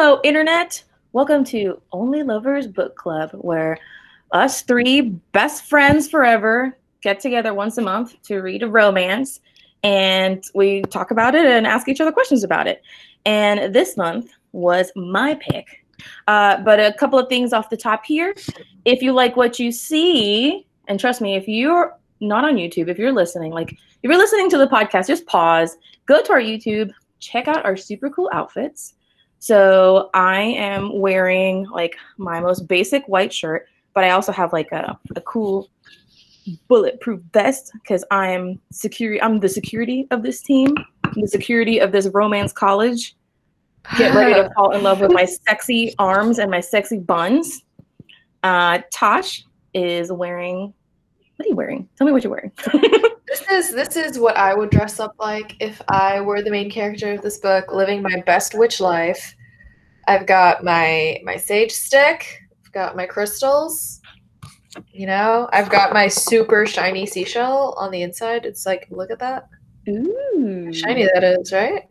Hello, Internet. Welcome to Only Lovers Book Club, where us three best friends forever get together once a month to read a romance and we talk about it and ask each other questions about it. And this month was my pick. Uh, but a couple of things off the top here. If you like what you see, and trust me, if you're not on YouTube, if you're listening, like if you're listening to the podcast, just pause, go to our YouTube, check out our super cool outfits. So I am wearing like my most basic white shirt, but I also have like a, a cool bulletproof vest because I'm security. I'm the security of this team, I'm the security of this romance college. Get ready to fall in love with my sexy arms and my sexy buns. Uh, Tosh is wearing. What are you wearing? Tell me what you're wearing. this is this is what I would dress up like if I were the main character of this book, living my best witch life. I've got my my sage stick. I've got my crystals. You know, I've got my super shiny seashell on the inside. It's like, look at that. Ooh. Shiny that is, right?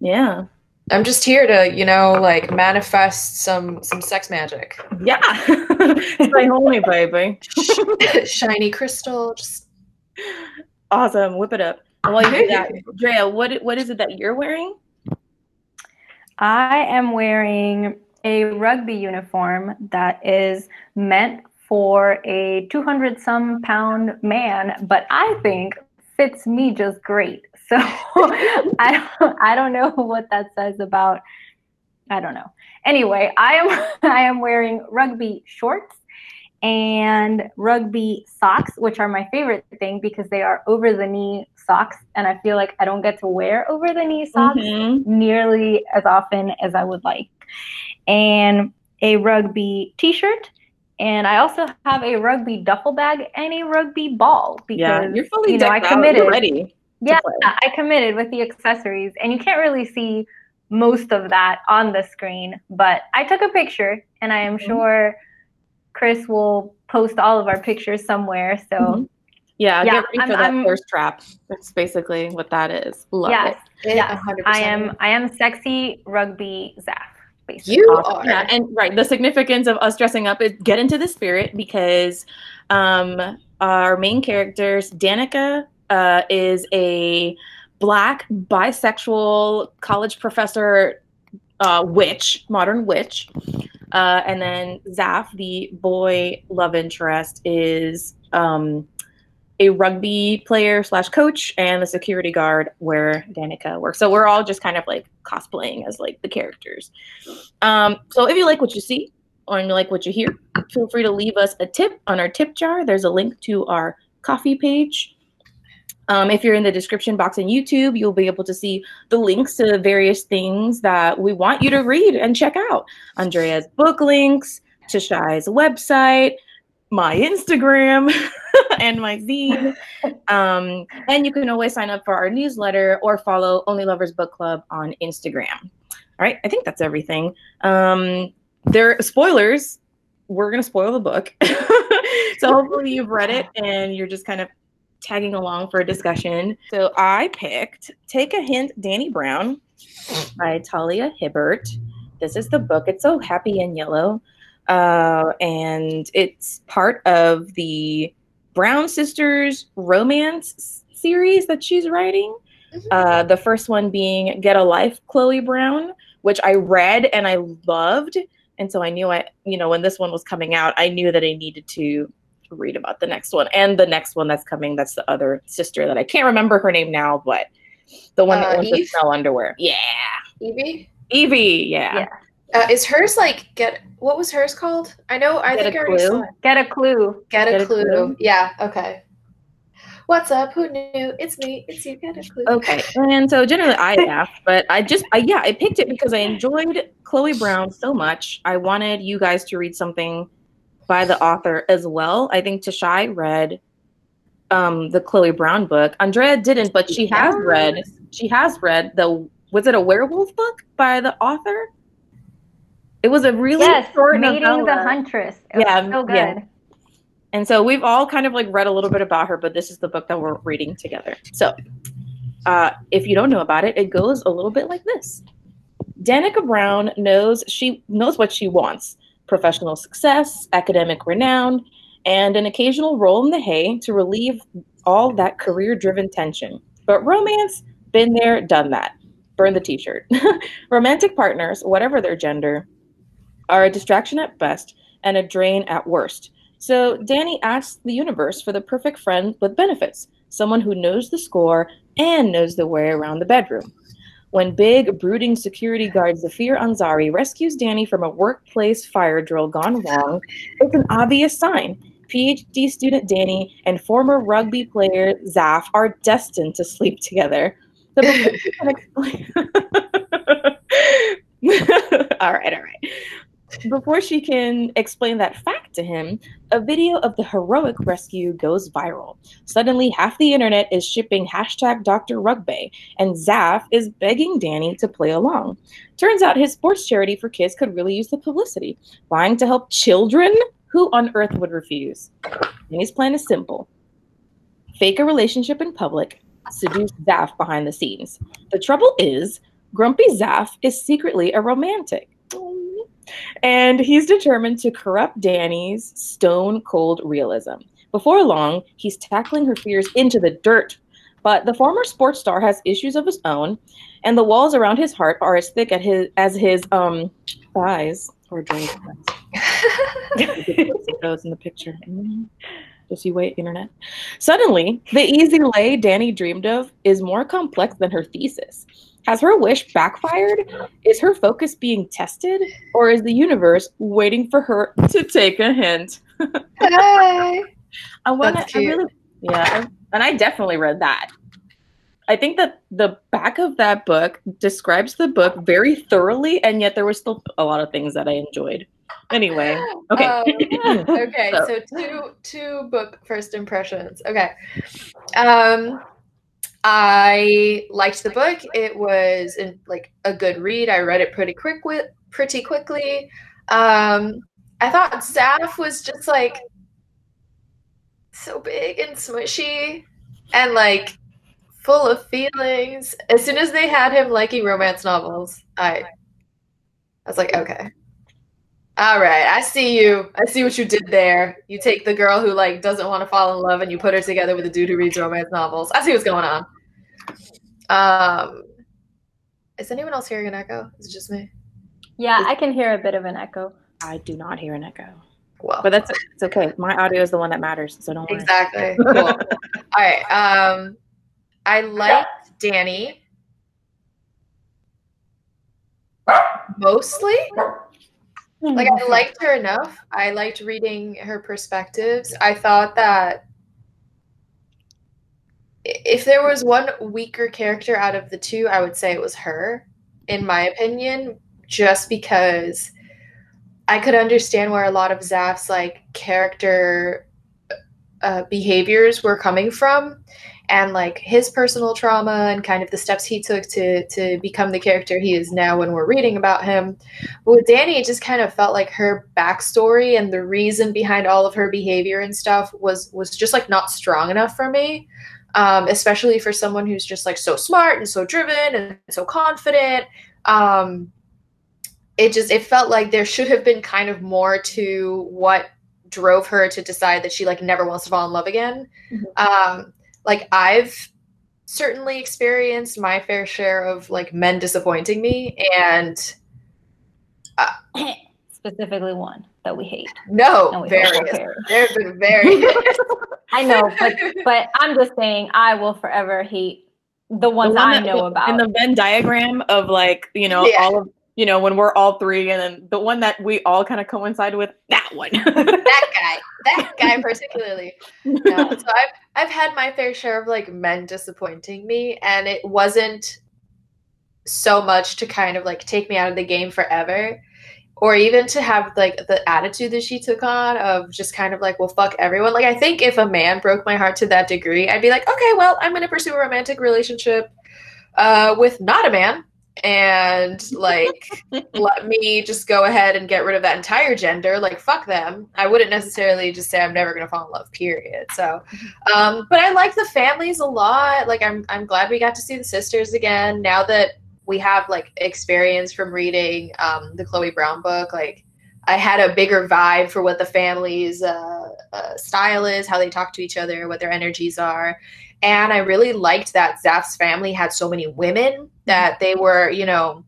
Yeah. I'm just here to, you know, like manifest some some sex magic. Yeah. Stay homey, baby. Shiny crystal. Just awesome. Whip it up. And while you do that, Drea, what what is it that you're wearing? I am wearing a rugby uniform that is meant for a 200 some pound man, but I think fits me just great. So I don't, I don't know what that says about I don't know. Anyway, I am I am wearing rugby shorts and rugby socks, which are my favorite thing because they are over the knee socks and I feel like I don't get to wear over the knee socks mm-hmm. nearly as often as I would like. And a rugby t-shirt and I also have a rugby duffel bag and a rugby ball because yeah, you're fully you know, I committed. You're ready. Yeah, I committed with the accessories, and you can't really see most of that on the screen. But I took a picture, and I am mm-hmm. sure Chris will post all of our pictures somewhere. So. Mm-hmm. Yeah, yeah, get ready I'm, for that I'm, thirst trap. That's basically what that is. Love yes, it. Yes, I am. I am sexy rugby Zaf. Basically. You are. Yeah, and right. The significance of us dressing up is get into the spirit because um, our main characters, Danica, uh, is a black bisexual college professor uh, witch, modern witch. Uh, and then Zaf, the boy love interest, is um, a rugby player slash coach and the security guard where Danica works. So we're all just kind of like cosplaying as like the characters. Um, so if you like what you see or you like what you hear, feel free to leave us a tip on our tip jar. There's a link to our Ko-fi page. Um, if you're in the description box on YouTube, you'll be able to see the links to various things that we want you to read and check out. Andrea's book links, Tashai's website, my Instagram and my zine. Um, and you can always sign up for our newsletter or follow Only Lovers Book Club on Instagram. All right, I think that's everything. Um, there spoilers. We're gonna spoil the book, so hopefully you've read it and you're just kind of tagging along for a discussion. So I picked "Take a Hint, Dani Brown" by Talia Hibbert. This is the book. It's so happy and yellow. Uh, and it's part of the Brown Sisters romance series that she's writing. Mm-hmm. Uh, the first one being Get a Life, Chloe Brown, which I read and I loved. And so I knew I, you know, when this one was coming out, I knew that I needed to read about the next one and the next one that's coming. That's the other sister that I can't remember her name now, but the one that uh, wants to sell underwear. Yeah. Evie? Evie, yeah. yeah. Uh, is hers like get what was hers called? I know. I get think I already saw it. Get a clue. Get, a, get clue. a clue. Yeah. Okay. What's up? Who knew? It's me. It's you. Get a clue. Okay. And so generally I laugh, but I just I, yeah I picked it because I enjoyed Chloe Brown so much. I wanted you guys to read something by the author as well. I think Tashai read um the Chloe Brown book. Andrea didn't, but she has read she has read the was it a werewolf book by the author? It was a really yes, short Mating novella. the Huntress. It yeah, so good. Yeah. And so we've all kind of like read a little bit about her, but this is the book that we're reading together. So uh, if you don't know about it, it goes a little bit like this. Danica Brown knows she knows what she wants: professional success, academic renown, and an occasional roll in the hay to relieve all that career-driven tension. But romance, been there, done that. Burn the t-shirt. Romantic partners, whatever their gender, are a distraction at best and a drain at worst. So Dani asks the universe for the perfect friend with benefits, someone who knows the score and knows the way around the bedroom. When big, brooding security guard Zafir Ansari rescues Dani from a workplace fire drill gone wrong, it's an obvious sign. PhD student Dani and former rugby player Zaf are destined to sleep together. The all right, all right. Before she can explain that fact to him, a video of the heroic rescue goes viral. Suddenly, half the internet is shipping hashtag Dr. Rugby, and Zaf is begging Dani to play along. Turns out his sports charity for kids could really use the publicity. Vying to help children? Who on earth would refuse? Dani's plan is simple fake a relationship in public, seduce Zaf behind the scenes. The trouble is, Grumpy Zaf is secretly a romantic and he's determined to corrupt Dani's stone cold realism. Before long, he's tackling her fears into the dirt. But the former sports star has issues of his own, and the walls around his heart are as thick as his, as his um, thighs or drink. those in the picture. Just you wait, internet. Suddenly, the easy lay Dani dreamed of is more complex than her thesis. Has her wish backfired? Is her focus being tested? Or is the universe waiting for her to take a hint? Hey. I wanna I really, yeah, and I definitely read that. I think that the back of that book describes the book very thoroughly, and yet there were still a lot of things that I enjoyed. Anyway, okay. Um, okay, So- so two two book first impressions. Okay. Um I liked the book. It was in, like a good read. I read it pretty quick pretty quickly. Um I thought Zaf was just like so big and smushy and like full of feelings. As soon as they had him liking romance novels, I I was like, okay. All right, I see you. I see what you did there. You take the girl who like doesn't want to fall in love and you put her together with a dude who reads romance novels. I see what's going on. Um is anyone else hearing an echo? Is it just me? Yeah, I can hear a bit of an echo. I do not hear an echo, Well, but that's it's okay. My audio is the one that matters, so don't worry. exactly. Cool. All right. Um I liked Dani mostly. like I liked her enough. I liked reading her perspectives. I thought that i- if there was one weaker character out of the two, I would say it was her, in my opinion, just because I could understand where a lot of Zaf's like character uh, behaviors were coming from and like his personal trauma and kind of the steps he took to to become the character he is now when we're reading about him but with Dani, it just kind of felt like her backstory and the reason behind all of her behavior and stuff was was just like not strong enough for me. Um, especially for someone who's just like so smart and so driven and so confident. Um, it just it felt like there should have been kind of more to what drove her to decide that she like never wants to fall in love again. Mhm. Um, like I've certainly experienced my fair share of like men disappointing me and Specifically one that we hate. No, And we very. hope will carry. There have been very. I know, but but I'm just saying I will forever hate the ones The one I that- know about. in the Venn diagram of like you know Yeah. all of you know when we're all three, and then the one that we all kind of coincide with that one. that guy. That guy particularly. Yeah. So I've I've had my fair share of like men disappointing me, and it wasn't so much to kind of like take me out of the game forever. Or even to have like the attitude that she took on of just kind of like, well, fuck everyone. Like, I think if a man broke my heart to that degree, I'd be like, okay, well, I'm going to pursue a romantic relationship uh, with not a man. And like, let me just go ahead and get rid of that entire gender. Like, fuck them. I wouldn't necessarily just say I'm never gonna fall in love. Period. So, um, but I like the families a lot. Like, I'm I'm glad we got to see the sisters again. Now that we have like experience from reading um, the Chloe Brown book. Like I had a bigger vibe for what the family's uh, uh, style is, how they talk to each other, what their energies are. And I really liked that Zaf's family had so many women that they were, you know,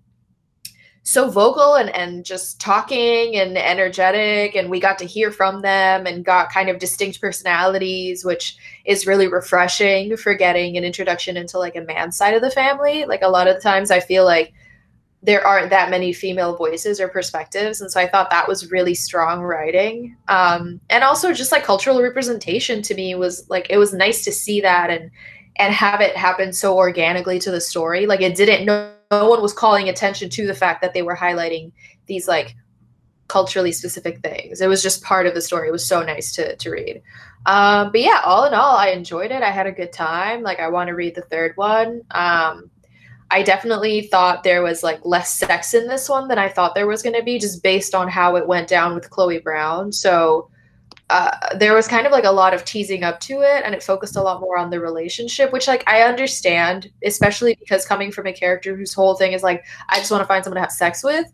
so vocal and, and just talking and energetic and we got to hear from them and got kind of distinct personalities which is really refreshing for getting an introduction into like a man's side of the family. Like a lot of the times i feel like there aren't that many female voices or perspectives and so i thought that was really strong writing. Um, and also just like cultural representation to me was like it was nice to see that and and have it happen so organically to the story. Like it didn't know no one was calling attention to the fact that they were highlighting these like culturally specific things. It was just part of the story. It was so nice to to read. Um, but yeah, all in all, I enjoyed it. I had a good time. Like I want to read the third one. Um, I definitely thought there was like less sex in this one than I thought there was going to be, just based on how it went down with Chloe Brown. So uh, there was kind of like a lot of teasing up to it and it focused a lot more on the relationship which like i understand especially because coming from a character whose whole thing is like i just want to find someone to have sex with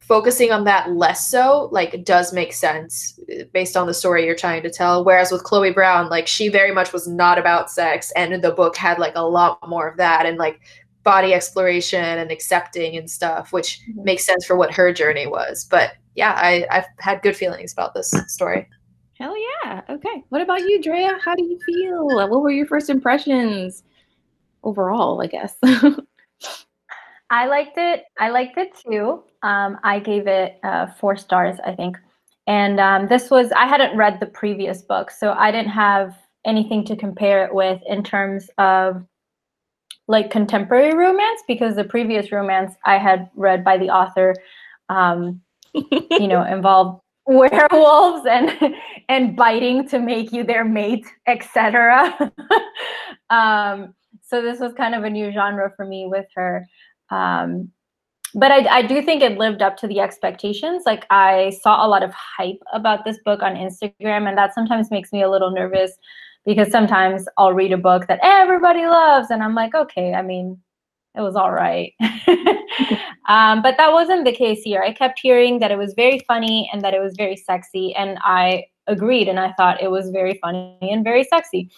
focusing on that less so like does make sense uh, based on the story you're trying to tell whereas with chloe brown like she very much was not about sex and the book had like a lot more of that and like body exploration and accepting and stuff which mm-hmm. makes sense for what her journey was but yeah, I, I've had good feelings about this story. Hell yeah. Okay. What about you, Drea? How do you feel? What were your first impressions overall, I guess? I liked it. I liked it too. Um, I gave it uh, four stars, I think. And um, this was, I hadn't read the previous book, so I didn't have anything to compare it with in terms of like contemporary romance because the previous romance I had read by the author um, you know, involve werewolves and and biting to make you their mate, etc. um, so this was kind of a new genre for me with her. Um, but I, I do think it lived up to the expectations. Like I saw a lot of hype about this book on Instagram, and that sometimes makes me a little nervous because sometimes I'll read a book that everybody loves, and I'm like, okay, I mean, it was all right. um, but that wasn't the case here. I kept hearing that it was very funny and that it was very sexy, and I agreed. And I thought it was very funny and very sexy.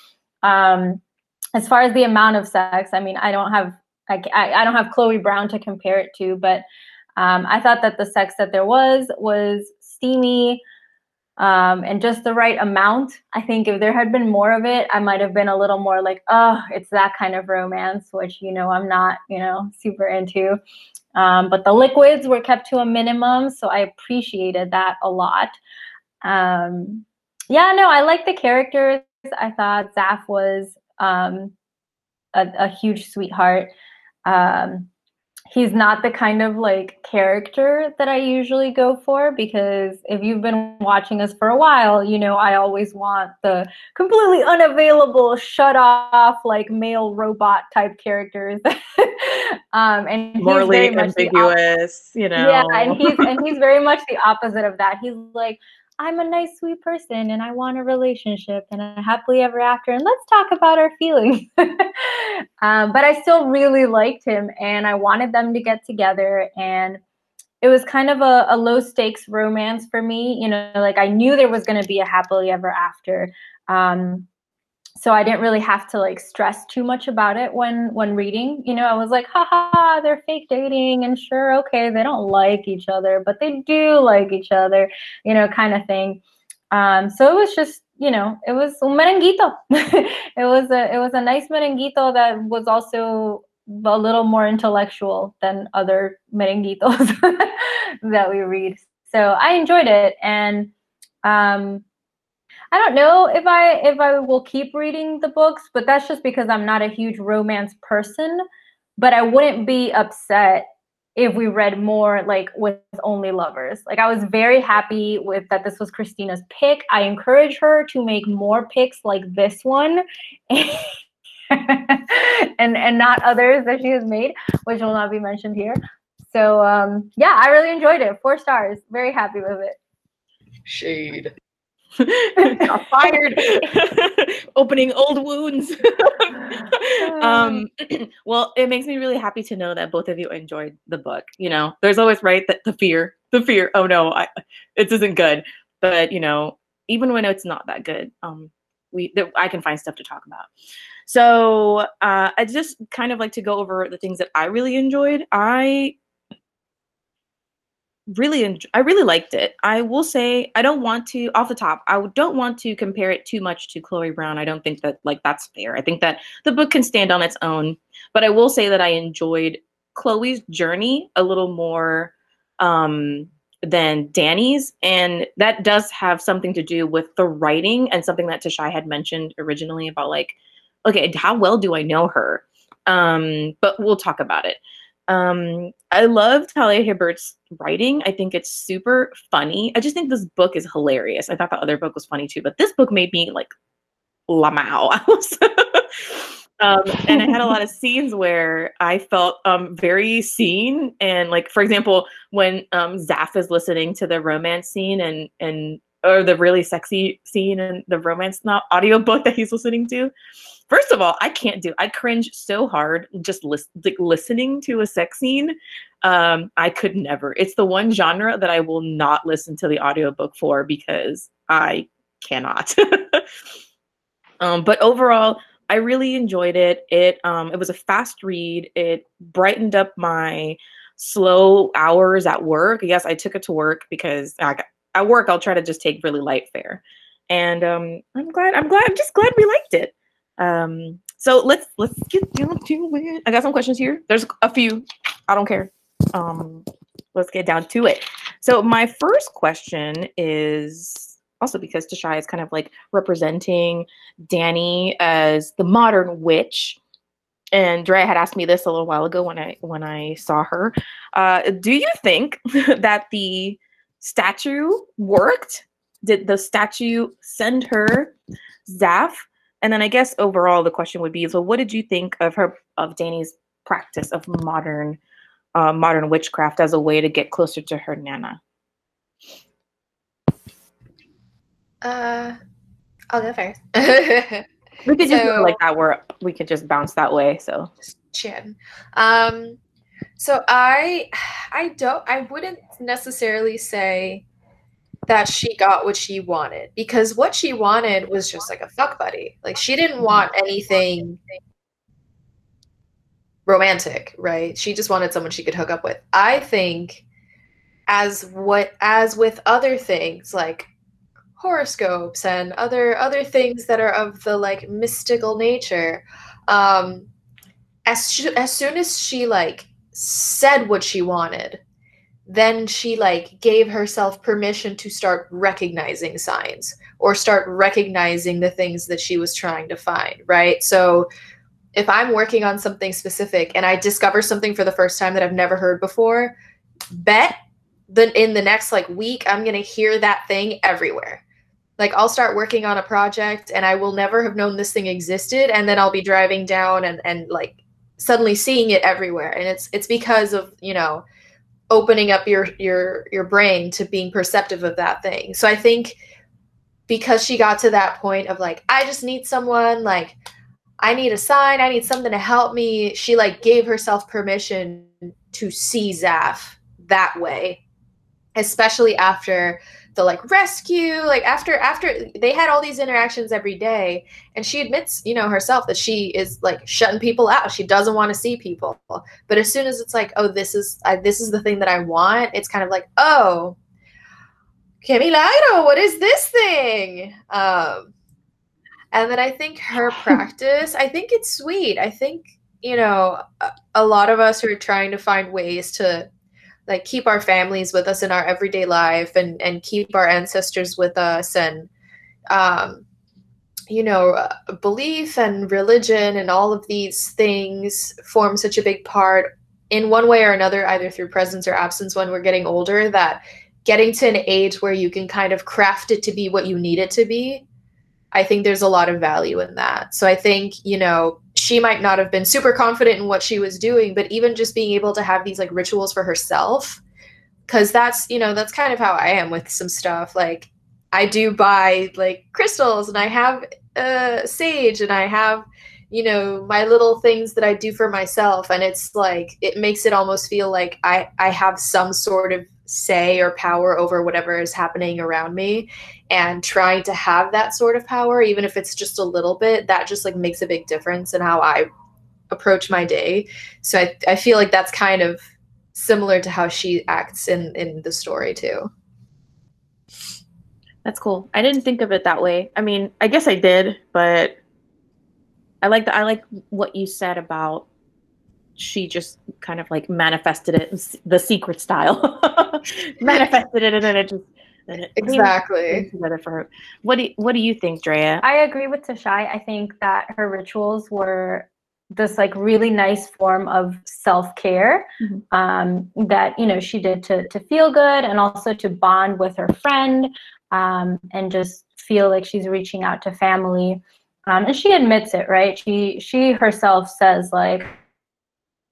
Um, as far as the amount of sex, I mean, I don't have I, I don't have Chloe Brown to compare it to, but um, I thought that the sex that there was was steamy um, and just the right amount. I think if there had been more of it, I might have been a little more like, oh, it's that kind of romance, which, you know, I'm not, you know, super into. Um, but the liquids were kept to a minimum. So I appreciated that a lot. Um, yeah, no, I like the characters. I thought Zaf was um, a, a, huge sweetheart. Um, he's not the kind of like character that I usually go for because if you've been watching us for a while, you know I always want the completely unavailable, shut off, like male robot type characters. um, and morally ambiguous, you know. Yeah, and he's and he's very much the opposite of that. He's like, I'm a nice, sweet person and I want a relationship and a happily ever after. And let's talk about our feelings. um, but I still really liked him and I wanted them to get together. And it was kind of a, a low stakes romance for me. You know, like I knew there was going to be a happily ever after. Um, so I didn't really have to like stress too much about it when when reading. You know, I was like, haha, they're fake dating and sure, okay, they don't like each other, but they do like each other, you know, kind of thing. Um, so it was just, you know, it was un merenguito. it was a it was a nice merenguito that was also a little more intellectual than other merenguitos that we read. So I enjoyed it and um I don't know if I if I will keep reading the books, but that's just because I'm not a huge romance person. But I wouldn't be upset if we read more like with only lovers. Like I was very happy with that this was Christina's pick. I encourage her to make more picks like this one. and and not others that she has made, which will not be mentioned here. So um yeah, I really enjoyed it. Four stars. Very happy with it. Shade. fired. Opening old wounds. Um well it makes me really happy to know that both of you enjoyed the book you know? There's always right that the fear the fear oh no I, it isn't good. But you know even when it's not that good um we that i can find stuff to talk about. So uh, i just kind of like to go over the things that i really enjoyed. I really I really liked it. I will say I don't want to off the top. I don't want to compare it too much to Chloe Brown. I don't think that like that's fair. I think that the book can stand on its own, but I will say that I enjoyed Chloe's journey a little more um than Dani's and that does have something to do with the writing and something that Tashai had mentioned originally about like okay, how well do I know her? Um but we'll talk about it. Um, I love Talia Hibbert's writing. I think it's super funny. I just think this book is hilarious. I thought the other book was funny too, but this book made me like lamau. um, and it had a lot of scenes where I felt um, very seen. And like, for example, when um, Zaf is listening to the romance scene and and or the really sexy scene in the romance not audiobook that he's listening to First of all, I can't do. I cringe so hard just lis- like listening to a sex scene. Um, I could never. It's the one genre that I will not listen to the audiobook for because I cannot. um, but overall, I really enjoyed it. It um, it was a fast read. It brightened up my slow hours at work. Yes, I took it to work because I, at work I'll try to just take really light fare. And um, I'm glad. I'm glad. I'm just glad we liked it. Um, so let's let's get down to it. I got some questions here. There's a few. I don't care. Um, let's get down to it. So my first question is also because Tashai is kind of like representing Dani as the modern witch. And Drea had asked me this a little while ago when I when I saw her. Uh, do you think that the statue worked? Did the statue send her Zaf and then I guess overall the question would be, so what did you think of her of Dani's practice of modern uh, modern witchcraft as a way to get closer to her nana? Uh, I'll go first. we could just so, go like that, where we could just bounce that way. So chin. Um, so I, I don't, I wouldn't necessarily say that she got what she wanted because what she wanted was just like a fuck buddy. Like she didn't want anything romantic, right? She just wanted someone she could hook up with. I think as what as with other things like horoscopes and other other things that are of the like mystical nature um as sh- as soon as she like said what she wanted then she like gave herself permission to start recognizing signs or start recognizing the things that she was trying to find right? So if i'm working on something specific and i discover something for the first time that i've never heard before bet that in the next like week i'm going to hear that thing everywhere. Like i'll start working on a project and i will never have known this thing existed and then i'll be driving down and and like suddenly seeing it everywhere. And it's it's because of you know opening up your your your brain to being perceptive of that thing. So I think because she got to that point of like I just need someone like I need a sign, I need something to help me, she like gave herself permission to see Zaf that way. Especially after the like rescue like after after they had all these interactions every day and she admits you know herself that she is like shutting people out. She doesn't want to see people. But as soon as it's like oh this is I, this is the thing that i want it's kind of like oh que milagro what is this thing? Um and then i think her practice i think it's sweet. I think you know a, a lot of us are trying to find ways to like keep our families with us in our everyday life and and keep our ancestors with us and um you know uh, belief and religion and all of these things form such a big part in one way or another either through presence or absence when we're getting older that getting to an age where you can kind of craft it to be what you need it to be i think there's a lot of value in that. So i think you know she might not have been super confident in what she was doing, but even just being able to have these like rituals for herself, because that's, you know, that's kind of how I am with some stuff. Like, I do buy like crystals and I have uh, sage and I have you know my little things that I do for myself and it's like it makes it almost feel like I I have some sort of say or power over whatever is happening around me and trying to have that sort of power even if it's just a little bit that just like makes a big difference in how I approach my day so I, I feel like that's kind of similar to how she acts in in the story too that's cool. I didn't think of it that way. I mean, I guess I did, but I like that. I like what you said about she just kind of like manifested it the secret style, manifested it, and then it just then it exactly together for her. What do you, What do you think, Drea? I agree with Tashai. I think that her rituals were this like really nice form of self-care mm-hmm. um, that you know she did to to feel good and also to bond with her friend um, and just feel like she's reaching out to family. Um, and she admits it, right? She she herself says like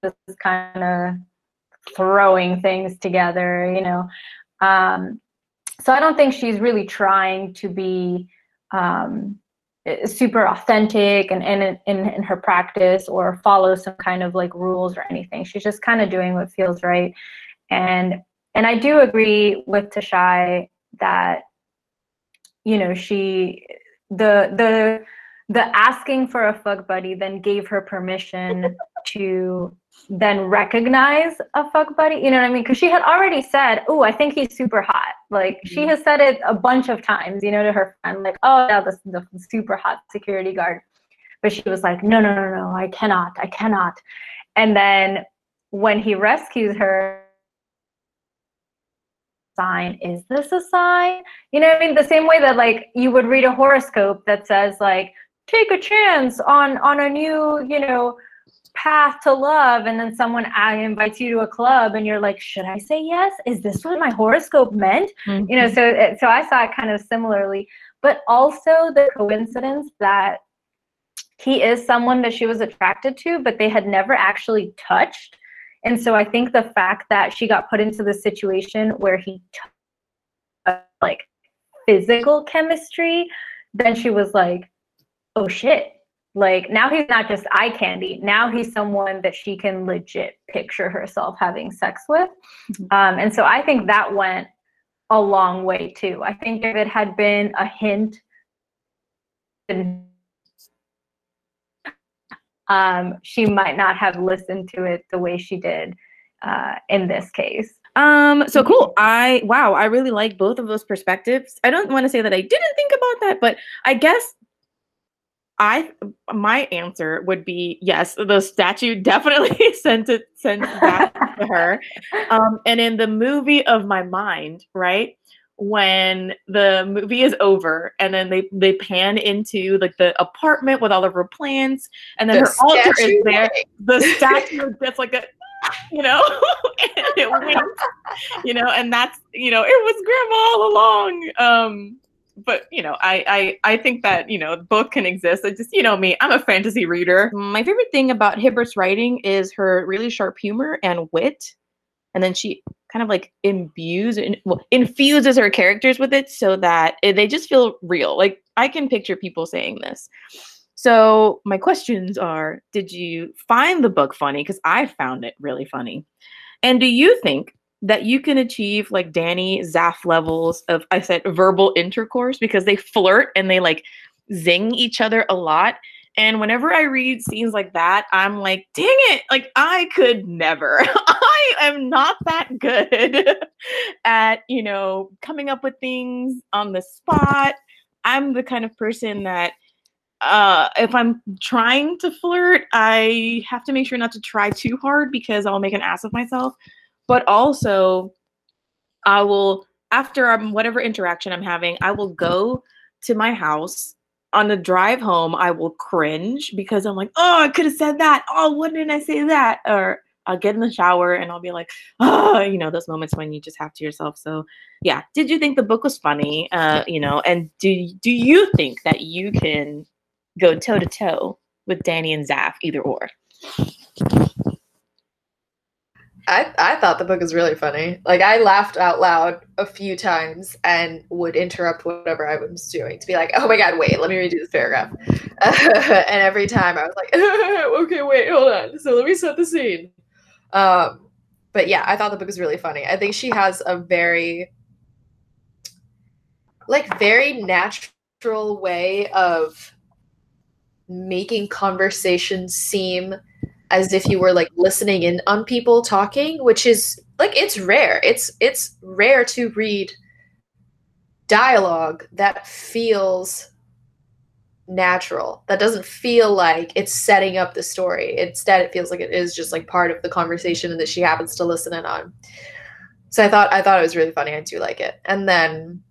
this is kind of throwing things together, you know. Um, so I don't think she's really trying to be um, super authentic and in, in, in her practice or follow some kind of like rules or anything. She's just kind of doing what feels right. And and I do agree with Tashai that you know she the the the asking for a fuck buddy then gave her permission to then recognize a fuck buddy you know what i mean? Because she had already said oh i think he's super hot. Like mm-hmm. she has said it a bunch of times you know to her friend like oh yeah this the super hot security guard. But she was like no no no no i cannot i cannot. And then when he rescues her sign is this a sign? You know what i mean? The same way that like you would read a horoscope that says like take a chance on on a new you know path to love and then someone I invites you to a club and you're like should i say yes is this what my horoscope meant mm-hmm. you know so so i saw it kind of similarly but also the coincidence that he is someone that she was attracted to but they had never actually touched and so I think the fact that she got put into the situation where he t- like physical chemistry, then she was like, oh shit. Like now he's not just eye candy. Now he's someone that she can legit picture herself having sex with. Mm-hmm. Um, and so I think that went a long way too. I think if it had been a hint um, she might not have listened to it the way she did uh, in this case. Um, so cool. I wow, I really like both of those perspectives. I don't want to say that I didn't think about that, but I guess I my answer would be yes. The statue definitely sent it sent that to her. Um, and in the movie of my mind, right? when the movie is over and then they they pan into like the apartment with all of her plants and then the her altar is there the statue gets like a you know and it winks you know and that's you know it was grandma all along um but you know I, I i think that you know both can exist i just you know me i'm a fantasy reader my favorite thing about hibbert's writing is her really sharp humor and wit and then she kind of like imbues and well, infuses her characters with it so that eh, they just feel real. Like I can picture people saying this. So my questions are: Did you find the book funny? Because I found it really funny. And do you think that you can achieve like Dani Zaf levels of I said verbal intercourse because they flirt and they like zing each other a lot? And whenever I read scenes like that, I'm like, dang it, like I could never. I am not that good at, you know, coming up with things on the spot. I'm the kind of person that uh, if I'm trying to flirt, I have to make sure not to try too hard because I'll make an ass of myself. But also, I will, after I'm, whatever interaction I'm having, I will go to my house on the drive home, I will cringe because I'm like, oh, I could have said that. Oh, why didn't I say that? Or I'll get in the shower and I'll be like, oh, you know, those moments when you just have to yourself. So, yeah. Did you think the book was funny? Uh, you know, and do do you think that you can go toe to toe with Dani and Zaf, either or? I, I thought the book was really funny. Like I laughed out loud a few times and would interrupt whatever I was doing to be like, "Oh my god, wait, let me redo this paragraph." and every time I was like, "Okay, wait, hold on." So let me set the scene. Um, but yeah, I thought the book was really funny. I think she has a very like very natural way of making conversations seem as if you were like listening in on people talking, which is like it's rare. It's it's rare to read dialogue that feels natural. That doesn't feel like it's setting up the story. Instead, it feels like it is just like part of the conversation and that she happens to listen in on. So I thought I thought it was really funny. I do like it. And then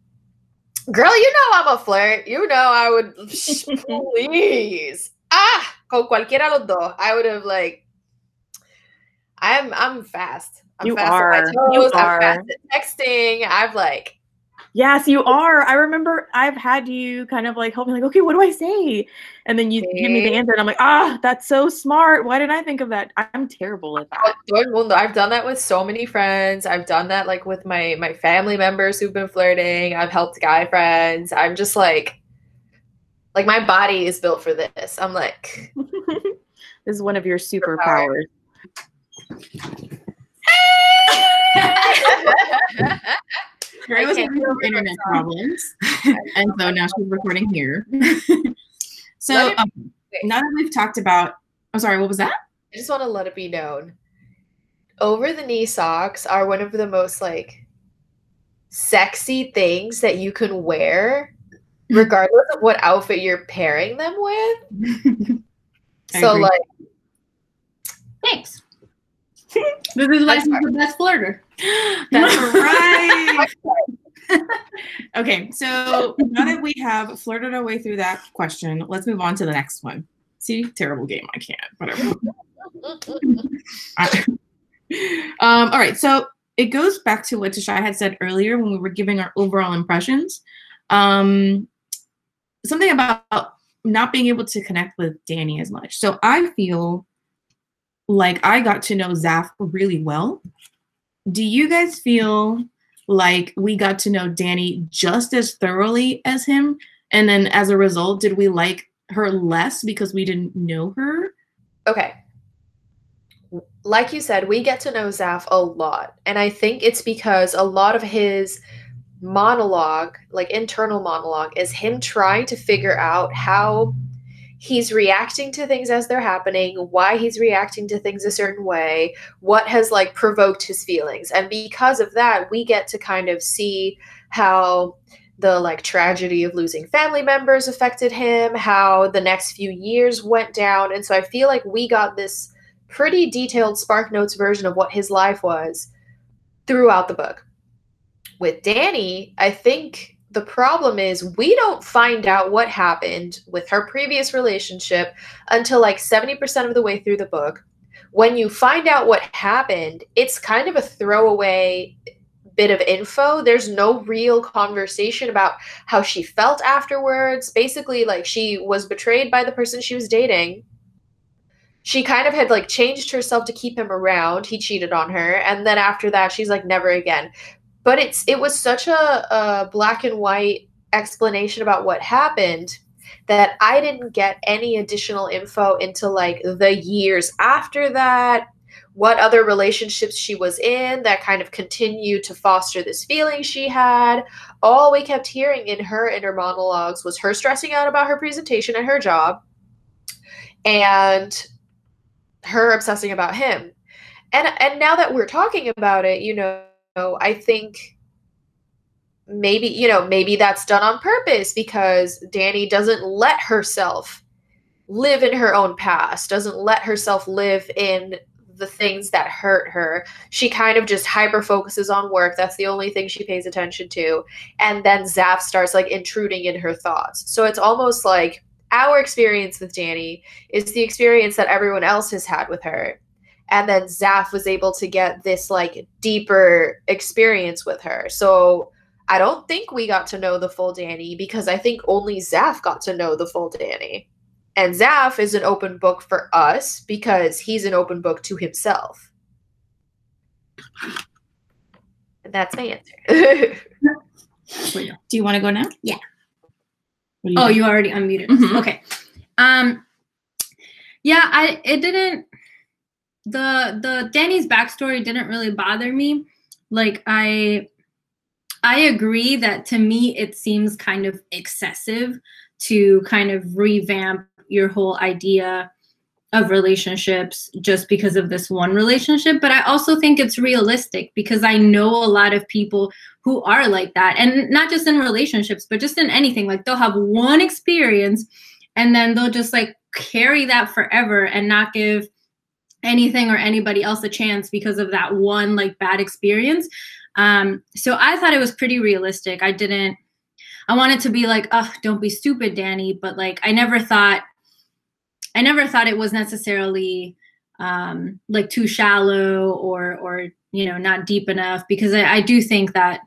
girl, you know I'm a flirt. You know I would please. Ah, con cualquiera los dos. I would have like I'm I'm fast. I'm You fast are. my You toes. I'm are. fast at texting. I've like Yes, you are. I remember I've had you kind of like help me, like, okay, what do I say? And then you give me the answer, and I'm like, ah, that's so smart. Why didn't I think of that? I'm terrible at that. todo. I've done that with so many friends. I've done that like with my my family members who've been flirting. I've helped guy friends. I'm just like like my body is built for this. I'm like this is one of your superpowers. Mary was I having some internet problems, and so now she's recording here. so Let um, now that we've talked about, I'm sorry, what was that? I just want to let it be known. Over the knee socks are one of the most like sexy things that you can wear, regardless of what outfit you're pairing them with. So agree. like Thanks. this is why That's she's the best flirter. That's right. okay, so now that we have flirted our way through that question, let's move on to the next one. See, terrible game. I can't. Whatever. I- um, all right, so it goes back to what Tashai had said earlier when we were giving our overall impressions. Um, something about not being able to connect with Dani as much. So I feel like I got to know Zaf really well. Do you guys feel like we got to know Dani just as thoroughly as him? And then as a result, did we like her less because we didn't know her? Okay. Like you said, we get to know Zaf a lot. And I think it's because a lot of his monologue, like internal monologue, is him trying to figure out how he's reacting to things as they're happening, why he's reacting to things a certain way, what has like provoked his feelings. And because of that, we get to kind of see how the like tragedy of losing family members affected him, how the next few years went down. And so I feel like we got this pretty detailed Spark Notes version of what his life was throughout the book. With Dani, I think the problem is we don't find out what happened with her previous relationship until like 70% of the way through the book. When you find out what happened, it's kind of a throwaway bit of info. There's no real conversation about how she felt afterwards. Basically, like she was betrayed by the person she was dating. She kind of had like changed herself to keep him around. He cheated on her, and then after that, she's like never again. But it's it was such a, a black and white explanation about what happened that I didn't get any additional info into like the years after that, what other relationships she was in that kind of continued to foster this feeling she had. All we kept hearing in her inner monologues was her stressing out about her presentation at her job and her obsessing about him. And and now that we're talking about it, you know, I think maybe, you know, maybe that's done on purpose because Dani doesn't let herself live in her own past, doesn't let herself live in the things that hurt her. She kind of just hyper focuses on work. That's the only thing she pays attention to. And then Zaf starts like intruding in her thoughts. So it's almost like our experience with Dani is the experience that everyone else has had with her. And then Zaf was able to get this like deeper experience with her. So I don't think we got to know the full Dani because I think only Zaf got to know the full Dani. And Zaf is an open book for us because he's an open book to himself. That's my answer. Do you want to go now? Yeah. You Oh, think? you already unmuted. Mhm. Okay. Um yeah, I it didn't the the Dani's backstory didn't really bother me. Like I I agree that to me it seems kind of excessive to kind of revamp your whole idea of relationships just because of this one relationship, but I also think it's realistic because I know a lot of people who are like that. And not just in relationships but just in anything. Like they'll have one experience and then they'll just like carry that forever and not give anything or anybody else a chance because of that one like bad experience. Um so i thought it was pretty realistic. I didn't i wanted to be like oh don't be stupid dani but like i never thought i never thought it was necessarily um like too shallow or or you know not deep enough because i, I do think that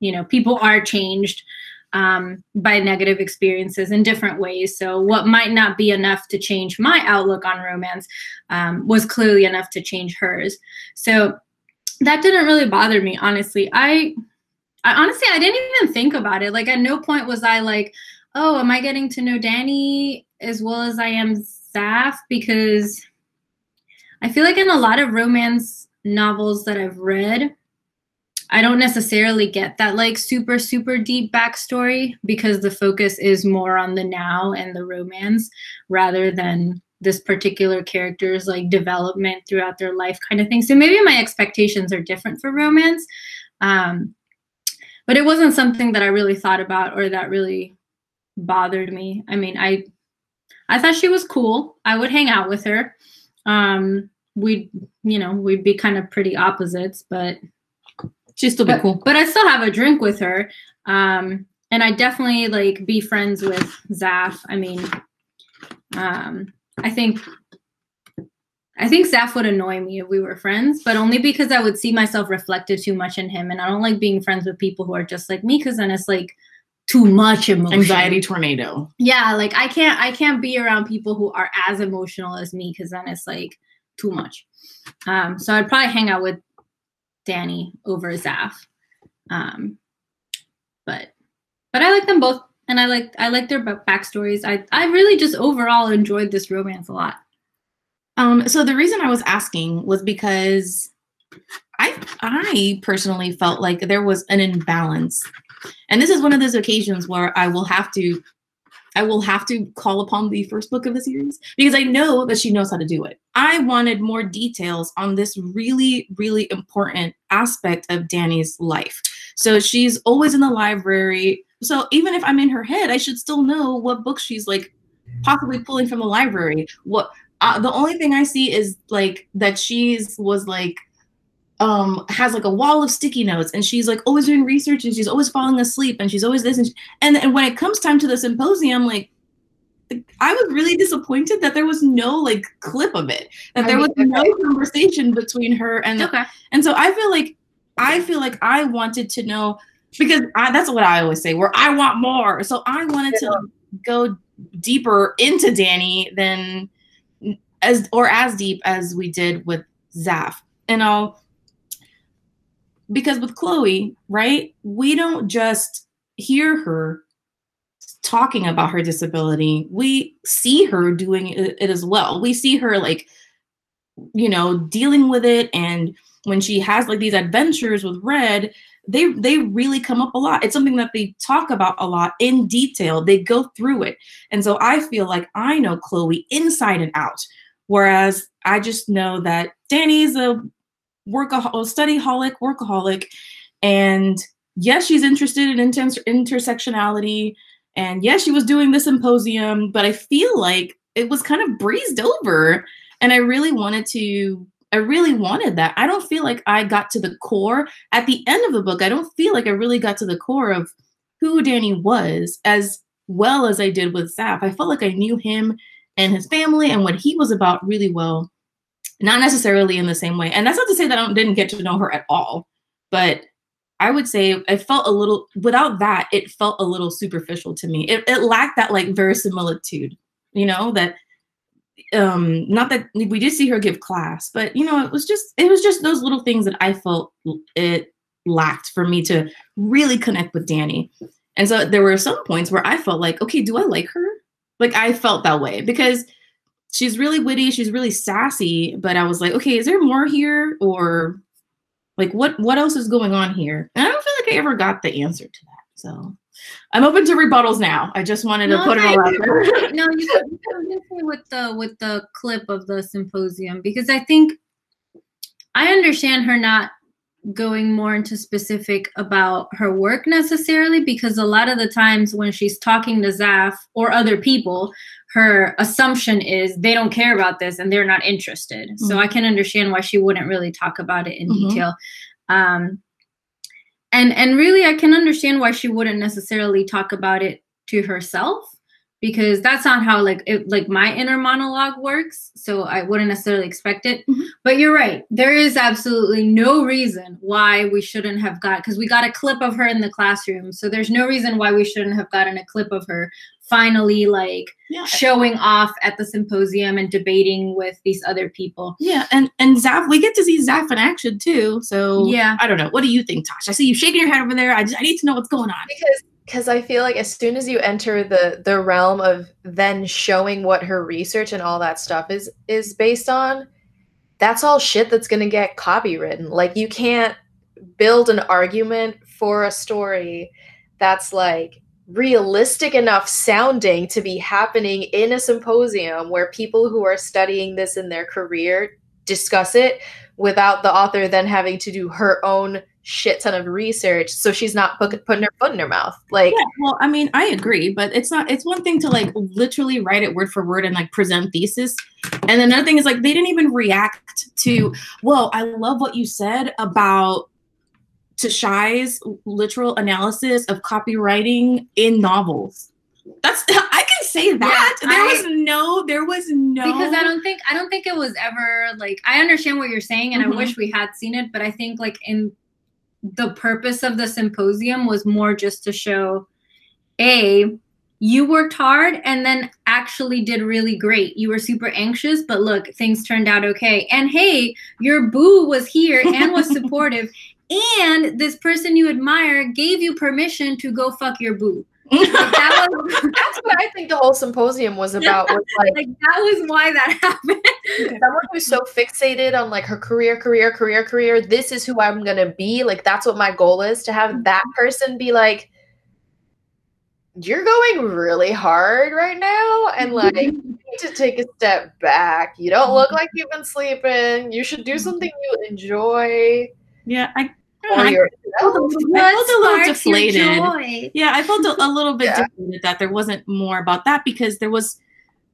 you know people are changed um, by negative experiences in different ways. So what might not be enough to change my outlook on romance um, was clearly enough to change hers. So that didn't really bother me honestly. I i honestly i didn't even think about it. Like at no point was i like oh am i getting to know dani as well as i am zaf? Because i feel like in a lot of romance novels that i've read I don't necessarily get that like super super deep backstory because the focus is more on the now and the romance rather than this particular character's like development throughout their life kind of thing. So maybe my expectations are different for romance. Um, but it wasn't something that I really thought about or that really bothered me. I mean, I I thought she was cool. I would hang out with her. Um, we'd you know we'd be kind of pretty opposites, but She's still be but, cool. but I still have a drink with her. Um, and I definitely like be friends with Zaf. I mean, um, I think I think Zaf would annoy me if we were friends, but only because I would see myself reflected too much in him, and I don't like being friends with people who are just like me, because then it's like too much emotion. Anxiety tornado. Yeah, like I can't I can't be around people who are as emotional as me, because then it's like too much. Um, so I'd probably hang out with Dani over Zaf. Um, but but I like them both, and I like I like their ba- backstories. I I really just overall enjoyed this romance a lot. Um, so the reason I was asking was because I I personally felt like there was an imbalance. And this is one of those occasions where I will have to I will have to call upon the first book of the series because I know that she knows how to do it. I wanted more details on this really, really important aspect of Dani's life. So she's always in the library. So even if I'm in her head, I should still know what book she's like possibly pulling from the library. What uh, the only thing I see is like that she's was like um has like a wall of sticky notes and she's like always doing research and she's always falling asleep and she's always this and, she, and and when it comes time to the symposium like I was really disappointed that there was no like clip of it that there was no conversation between her and Okay. and so I feel like I feel like I wanted to know because I, that's what I always say where I want more so I wanted to go deeper into Dani than as or as deep as we did with Zaf. And I'll because with Chloe, right, we don't just hear her talking about her disability. We see her doing it, as well. We see her like, you know, dealing with it and when she has like these adventures with Red, they they really come up a lot. It's something that they talk about a lot in detail. They go through it. And so I feel like I know Chloe inside and out. Whereas I just know that Dani's a workaholic, study holic, workaholic. And yes, she's interested in inter- intersectionality. And yes, she was doing the symposium, but I feel like it was kind of breezed over. And I really wanted to, I really wanted that. I don't feel like I got to the core at the end of the book. I don't feel like I really got to the core of who Dani was as well as I did with Zaf. I felt like I knew him and his family and what he was about really well not necessarily in the same way. And that's not to say that i didn't get to know her at all but i would say i felt a little without that it felt a little superficial to me. It, it lacked that like verisimilitude you know that um not that we did see her give class but you know it was just it was just those little things that i felt it lacked for me to really connect with dani. And so there were some points where i felt like okay do i like her? Like i felt that way because she's really witty she's really sassy but i was like okay is there more here or like what what else is going on here and i don't feel like i ever got the answer to that so I'm open to rebuttals now. I just wanted to put it no, all out there. no, you can, you can listen with the with the clip of the symposium because I think I understand her not going more into specific about her work necessarily because a lot of the times when she's talking to Zaf or other people, her assumption is they don't care about this and they're not interested. So Mhm. I can understand why she wouldn't really talk about it in Mhm. detail. Um, and and really i can understand why she wouldn't necessarily talk about it to herself because that's not how like it, like my inner monologue works so i wouldn't necessarily expect it Mhm. but you're right there is absolutely no reason why we shouldn't have got because we got a clip of her in the classroom so there's no reason why we shouldn't have gotten a clip of her finally like Yeah. showing off at the symposium and debating with these other people Yeah, and and Zaf, we get to see Zaf in action too. So Yeah. I don't know. What do you think, Tosh? I see you shaking your head over there. I just I need to know what's going on. because because I feel like as soon as you enter the the realm of then showing what her research and all that stuff is is based on, that's all shit that's gonna get copywritten. Like you can't build an argument for a story that's like realistic enough sounding to be happening in a symposium where people who are studying this in their career discuss it without the author then having to do her own shit ton of research so she's not put, putting her foot in her mouth like Yeah, well, I mean, I agree, but it's not. It's one thing to like literally write it word for word and like present thesis, and another thing is like they didn't even react to. Well, I love what you said about Tashai's literal analysis of copywriting in novels. That's I can say that Yeah, there I- was no, there was no because I don't think I don't think it was ever like I understand what you're saying and Mhm. I wish we had seen it, but I think like in the purpose of the symposium was more just to show a you worked hard and then actually did really great. You were super anxious, but look, things turned out okay. And hey, your boo was here and was supportive. And this person you admire gave you permission to go fuck your boo. Like, that was that's what i think the whole symposium was about was like like that was why that happened. someone who's so fixated on like her career career career career this is who i'm gonna be. Like that's what my goal is to have that mm-hmm. person be like you're going really hard right now and like you need to take a step back. You don't look mm-hmm. like you've been sleeping. You should do mm-hmm. something you enjoy. Yeah, I, for I, yourself I felt a little deflated. Yeah, I felt a, a little bit Yeah. deflated that there wasn't more about that because there was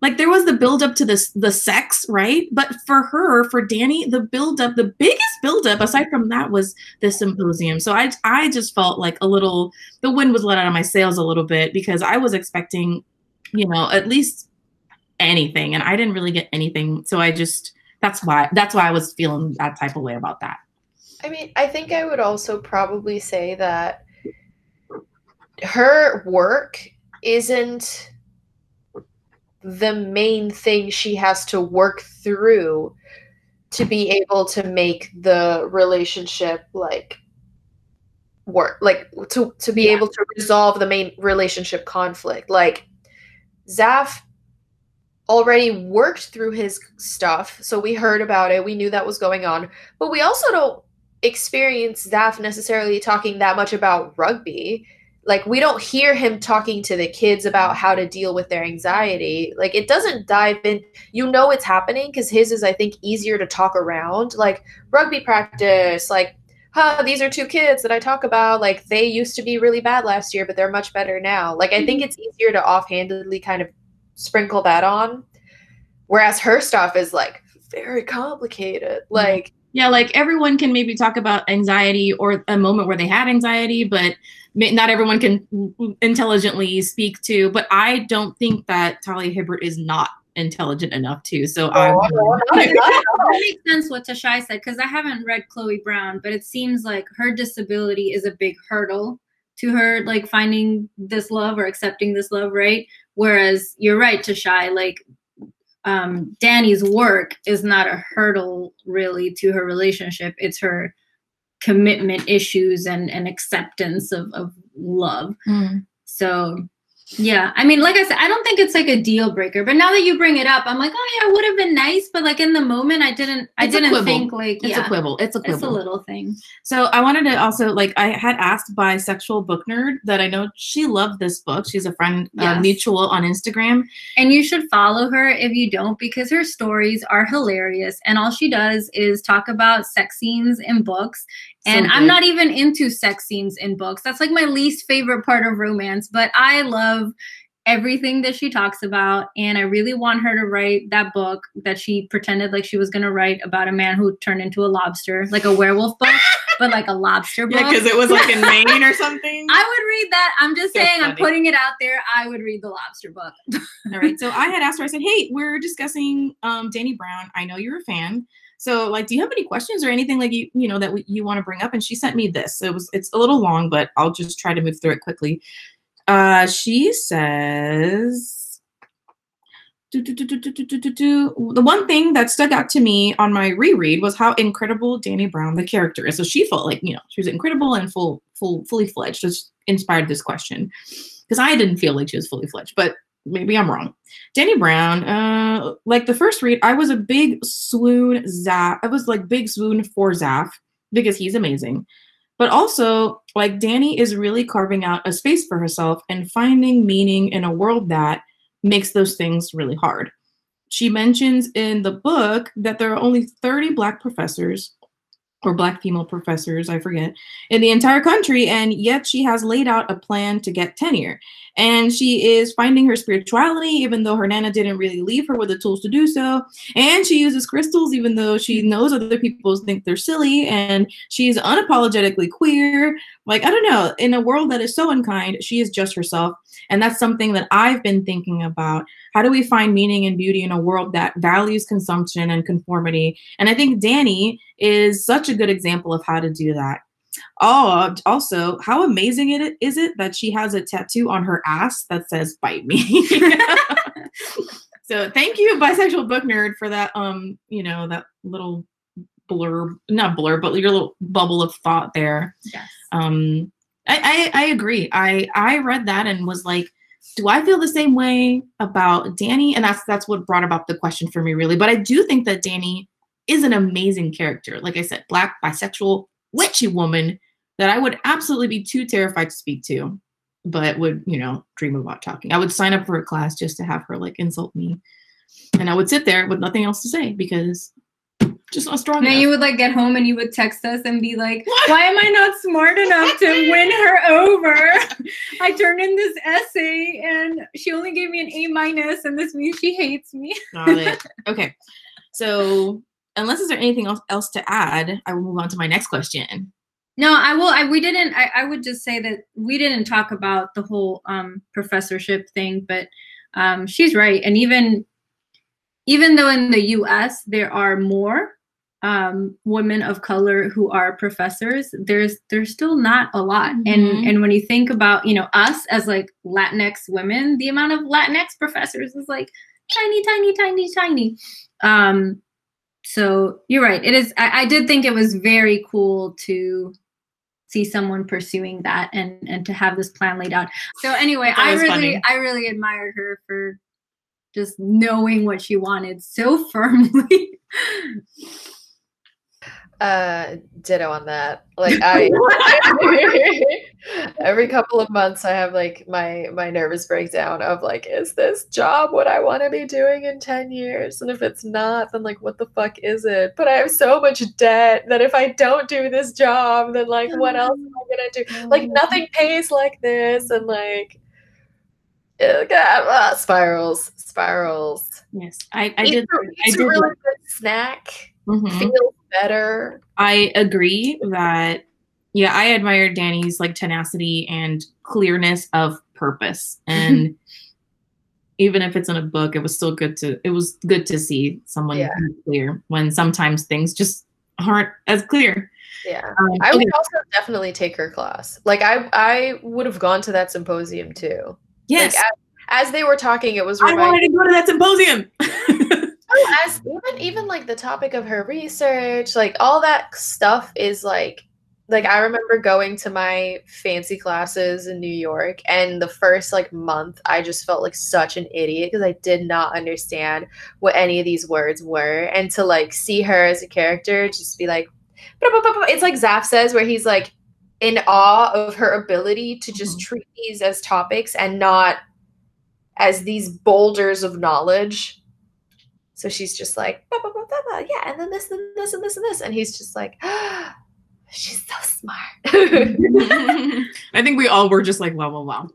like there was the build up to this the sex, right? But for her, for Dani, the build up, the biggest build up aside from that was the symposium. So I I just felt like a little the wind was let out of my sails a little bit because I was expecting, you know, at least anything and I didn't really get anything. So I just that's why that's why I was feeling that type of way about that. I mean, I think I would also probably say that her work isn't the main thing she has to work through to be able to make the relationship like work like to to be Yeah. able to resolve the main relationship conflict like Zaf already worked through his stuff so we heard about it we knew that was going on but we also don't experience Zaf necessarily talking that much about rugby. Like we don't hear him talking to the kids about how to deal with their anxiety. Like it doesn't dive in. You know it's happening because his is I think easier to talk around. Like rugby practice, like huh, these are two kids that I talk about. Like they used to be really bad last year, but they're much better now. Like I think mm-hmm. it's easier to offhandedly kind of sprinkle that on. Whereas her stuff is like very complicated. Mm-hmm. Like Yeah, like everyone can maybe talk about anxiety or a moment where they had anxiety, but not everyone can intelligently speak to. But I don't think that Talia Hibbert is not intelligent enough to. So I Oh, no, not at. That makes sense what Tashai said because I haven't read Chloe Brown, but it seems like her disability is a big hurdle to her like finding this love or accepting this love, right? Whereas you're right, Tashai, like um, Dani's work is not a hurdle really to her relationship. It's her commitment issues and, and acceptance of, of love. Mm. So yeah, I mean, like I said, I don't think it's like a deal breaker. But now that you bring it up, I'm like, oh yeah, it would have been nice. But like in the moment, I didn't, I It's a didn't think like, It's yeah, a quibble. It's a quibble. it's a little thing. So I wanted to also like I had asked bisexual book nerd that I know she loved this book. She's a friend uh, mutual on Instagram. And you should follow her if you don't, because her stories are hilarious. And all she does is talk about sex scenes in books. And I'm not even into sex scenes in books. That's like my least favorite part of romance. But I love everything that she talks about. And I really want her to write that book that she pretended like she was going to write about a man who turned into a lobster, like a werewolf book, but like a lobster book. Yeah, because it was like in Maine or something. I would read that. I'm just So saying, I'm putting it out there. I would read the lobster book. All right. So I had asked her, I said, Hey, we're discussing um Dani Brown. I know you're a fan. So like, do you have any questions or anything like you, you know, that we, you want to bring up? And she sent me this. so It was it's a little long, but I'll just try to move through it quickly. Uh, she says, do, do, do, the one thing that stuck out to me on my reread was how incredible Dani Brown the character is. So she felt like you know she was incredible and full, full, fully fledged. Just inspired this question because I didn't feel like she was fully fledged, but maybe I'm wrong. Dani Brown, uh, like the first read, I was a big swoon Zaf. I was like big swoon for Zaf because he's amazing. But also, like Dani is really carving out a space for herself and finding meaning in a world that makes those things really hard. She mentions in the book that there are only 30 black professors or black female professors, I forget, in the entire country, and yet she has laid out a plan to get tenure. And she is finding her spirituality, even though her nana didn't really leave her with the tools to do so. And she uses crystals, even though she knows other people think they're silly. And she's unapologetically queer. Like, I don't know, in a world that is so unkind, she is just herself. And that's something that I've been thinking about. How do we find meaning and beauty in a world that values consumption and conformity? And I think Dani is such a good example of how to do that. Oh, also, how amazing it is it that she has a tattoo on her ass that says "bite me." so, thank you, bisexual book nerd, for that. Um, you know that little blurb, not blurb, but your little bubble of thought there. Yes. Um, I, I I agree. I I read that and was like, do I feel the same way about Dani? And that's that's what brought about the question for me, really. But I do think that Dani is an amazing character. Like I said, black, bisexual, witchy woman that I would absolutely be too terrified to speak to, but would, you know, dream about talking. I would sign up for a class just to have her like insult me. And I would sit there with nothing else to say because just not strong enough. you would like get home and you would text us and be like, why am I not smart enough to win her over? I turned in this essay and she only gave me an A minus and this means she hates me. Got it. Okay. So unless is there anything else, else to add, I will move on to my next question. No, I will. I we didn't. I, I would just say that we didn't talk about the whole um, professorship thing, but um, she's right. And even even though in the U.S. there are more um, women of color who are professors, there's there's still not a lot. And Mhm. and when you think about you know us as like Latinx women, the amount of Latinx professors is like tiny, tiny, tiny, tiny. Um, so you're right. It is. I, I did think it was very cool to see someone pursuing that and and to have this plan laid out. So anyway, I really funny. I really admired her for just knowing what she wanted so firmly. Uh, ditto on that. Like I, every couple of months, I have like my my nervous breakdown of like, is this job what I want to be doing in ten years? And if it's not, then like, what the fuck is it? But I have so much debt that if I don't do this job, then like, what else am I gonna do? Like, nothing pays like this, and like, uh, God, ah, spirals, spirals. Yes, I, I did. a- I eat a really good snack. Mhm. Feels better. I agree that yeah, I admire Dani's like tenacity and clearness of purpose. And even if it's in a book, it was still good to it was good to see someone Yeah. clear when sometimes things just aren't as clear. Yeah. Um, I okay, would also definitely take her class. Like I I would have gone to that symposium too. yes. Like as they were talking, it was really I wanted to go to that symposium. as even even like the topic of her research, like all that stuff is like like I remember going to my fancy classes in New York and the first like month I just felt like such an idiot because I did not understand what any of these words were and to like see her as a character just be like it's like Zaf says where he's like in awe of her ability to just Mhm. treat these as topics and not as these boulders of knowledge. So she's just like, "Bah, bah, bah, yeah, and then this, and this, and this, and this. And he's just like, she's so smart. I think we all were just like, wow, wow, wow.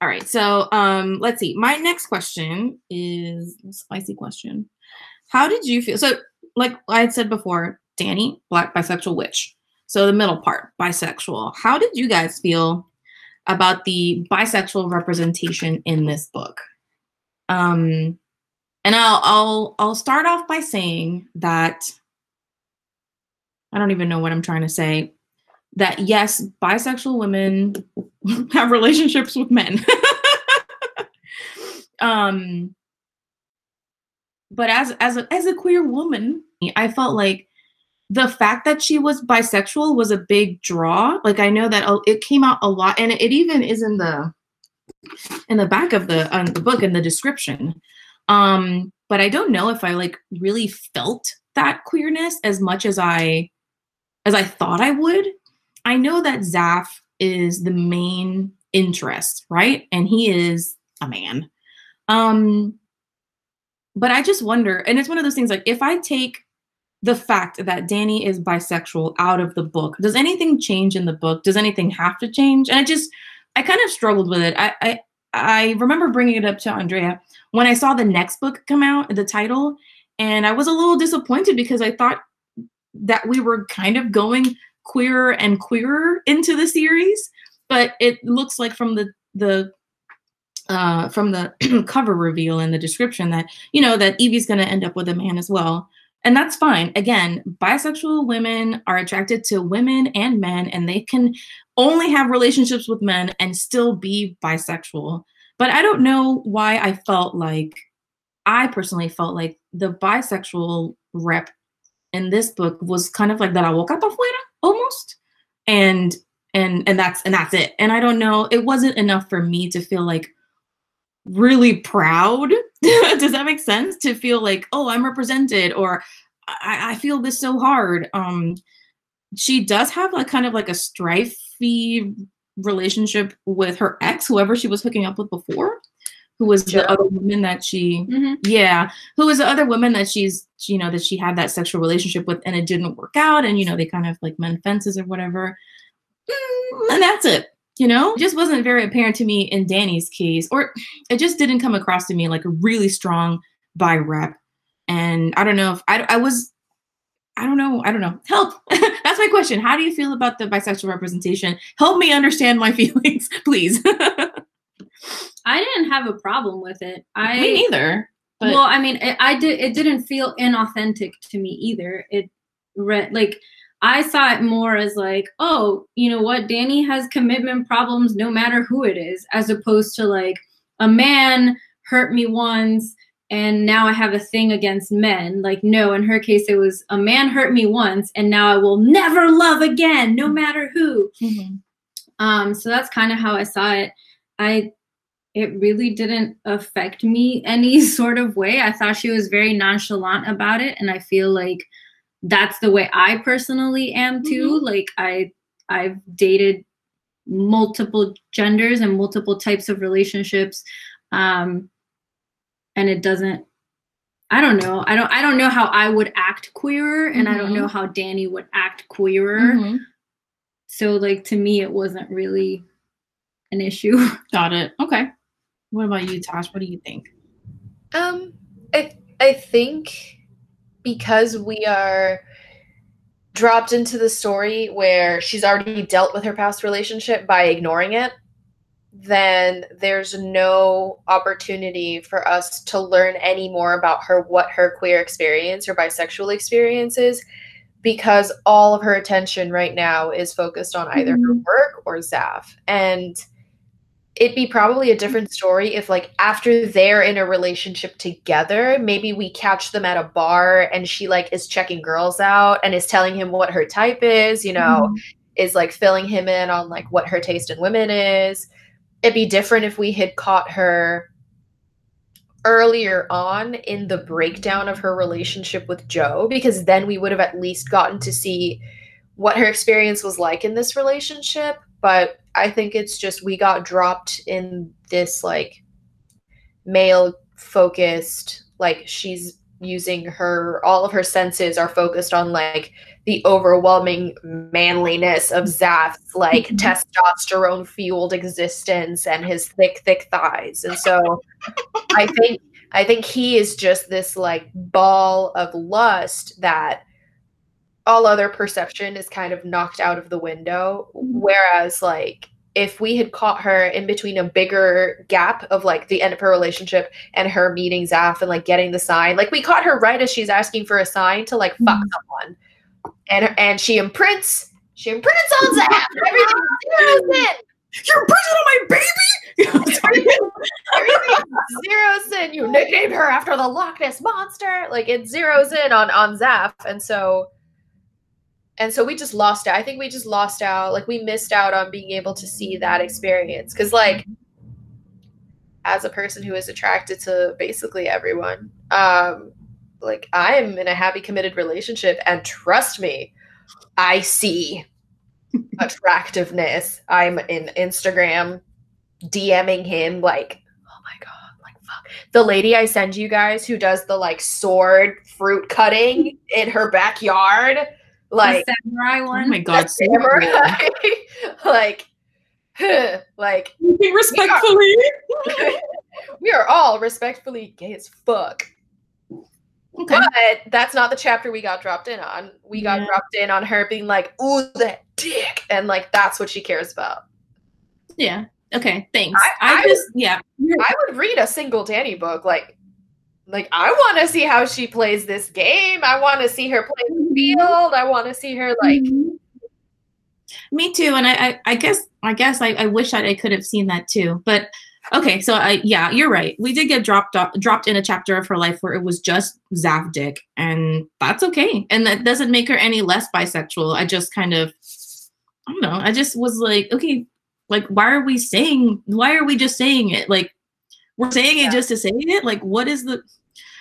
All right. So um, let's see. My next question is spicy question. How did you feel? So, like I had said before, Dani, black bisexual witch. So the middle part, bisexual. How did you guys feel about the bisexual representation in this book? Um, and I'll I'll I'll start off by saying that I don't even know what I'm trying to say. That yes, bisexual women have relationships with men. um but as as a as a queer woman, I felt like the fact that she was bisexual was a big draw. Like I know that it came out a lot, and it even is in the in the back of the um, the book in the description. Um, but I don't know if I like really felt that queerness as much as I as I thought I would. I know that Zaf is the main interest, right? And he is a man. Um, but I just wonder, and it's one of those things like if I take the fact that Dani is bisexual out of the book, does anything change in the book? Does anything have to change? And I just, I kind of struggled with it. I, I, I remember bringing it up to Andrea when I saw the next book come out, the title, and I was a little disappointed because I thought that we were kind of going queerer and queerer into the series, but it looks like from the the uh, from the cover reveal and the description that you know that Evie's going to end up with a man as well, and that's fine. Again, bisexual women are attracted to women and men, and they can only have relationships with men and still be bisexual. But I don't know why I felt like I personally felt like the bisexual rep in this book was kind of like that I woke up afuera almost. And and and that's and that's it. And I don't know, it wasn't enough for me to feel like really proud. Does that make sense? To feel like, oh, I'm represented or I, I feel this so hard. Um she does have like kind of like a strifey relationship with her ex, whoever she was hooking up with before, who was the other woman that she Mhm. yeah who was the other woman that she's you know that she had that sexual relationship with and it didn't work out and you know they kind of like mend fences or whatever. Mm, and that's it you know? It just wasn't very apparent to me in dani's case or it just didn't come across to me like a really strong bi rep. And i don't know if i, I was i don't know i don't know help that's my question how do you feel about the bisexual representation help me understand my feelings please I didn't have a problem with it. I me neither but well, I mean, it, I did. It didn't feel inauthentic to me either. It read like I saw it more as like, oh, you know what? Dani has commitment problems, no matter who it is, as opposed to like a man hurt me once and now I have a thing against men. Like, no, in her case, it was a man hurt me once and now I will never love again, no matter who. Mhm. Um, so that's kind of how I saw it. I it really didn't affect me any sort of way. I thought she was very nonchalant about it, and I feel like that's the way I personally am too. Like I I've dated multiple genders and multiple types of relationships. Um and it doesn't I don't know. I don't I don't know how I would act queerer and I don't Mhm. know how Dani would act queerer. Mhm. So like to me it wasn't really an issue. Got it. Okay. What about you, Tosh? What do you think? Um, I I think because we are dropped into the story where she's already dealt with her past relationship by ignoring it, then there's no opportunity for us to learn any more about her what her queer experience or bisexual experience is because all of her attention right now is focused on either her work or Zaf. And it'd be probably a different story if like after they're in a relationship together maybe we catch them at a bar and she like is checking girls out and is telling him what her type is you know Mhm. is like filling him in on like what her taste in women is it'd be different if we had caught her earlier on in the breakdown of her relationship with joe because then we would have at least gotten to see what her experience was like in this relationship. But i think it's just we got dropped in this like male focused like she's using her all of her senses are focused on like the overwhelming manliness of Zaf's like Mhm. testosterone fueled existence and his thick thick thighs. And so i think i think he is just this like ball of lust that all other perception is kind of knocked out of the window. Whereas like if we had caught her in between a bigger gap of like the end of her relationship and her meeting Zaf and like getting the sign, like we caught her right as she's asking for a sign to like fuck Mhm. someone, and and she imprints, she imprints on Zaf. Everything zeroes in. You're pregnant on my baby. Everything, everything zeroes in. You nicknamed her after the Loch Ness monster. Like it zeroes in on on Zaf, and so and so we just lost out. I think we just lost out. Like we missed out on being able to see that experience because like as a person who is attracted to basically everyone, um, like I am in a happy committed relationship, and trust me, I see attractiveness. I'm in Instagram DMing him like, oh my god, like fuck. The lady I send you guys who does the like sword fruit cutting in her backyard, like the samurai Oh one. my god, the so samurai, like, like respectfully. we are all respectfully gay as fuck. Okay. But that's not the chapter we got dropped in on. We got Yeah. dropped in on her being like, ooh, that dick. And like that's what she cares about. Yeah. Okay. Thanks. I- I, I just yeah. I would read a single Dani book. Like, like I want to see how she plays this game. I want to see her play the field. I want to see her like. Mhm. Me too. And I, I, I guess, I guess I, I wish I, I could have seen that too. But okay, so I, yeah, you're right. We did get dropped dropped in a chapter of her life where it was just Zaf Dick, and that's okay. And that doesn't make her any less bisexual. I just kind of, I don't know. I just was like, okay, like why are we saying? Why are we just saying it? Like we're saying Yeah. it just to say it. Like what is the,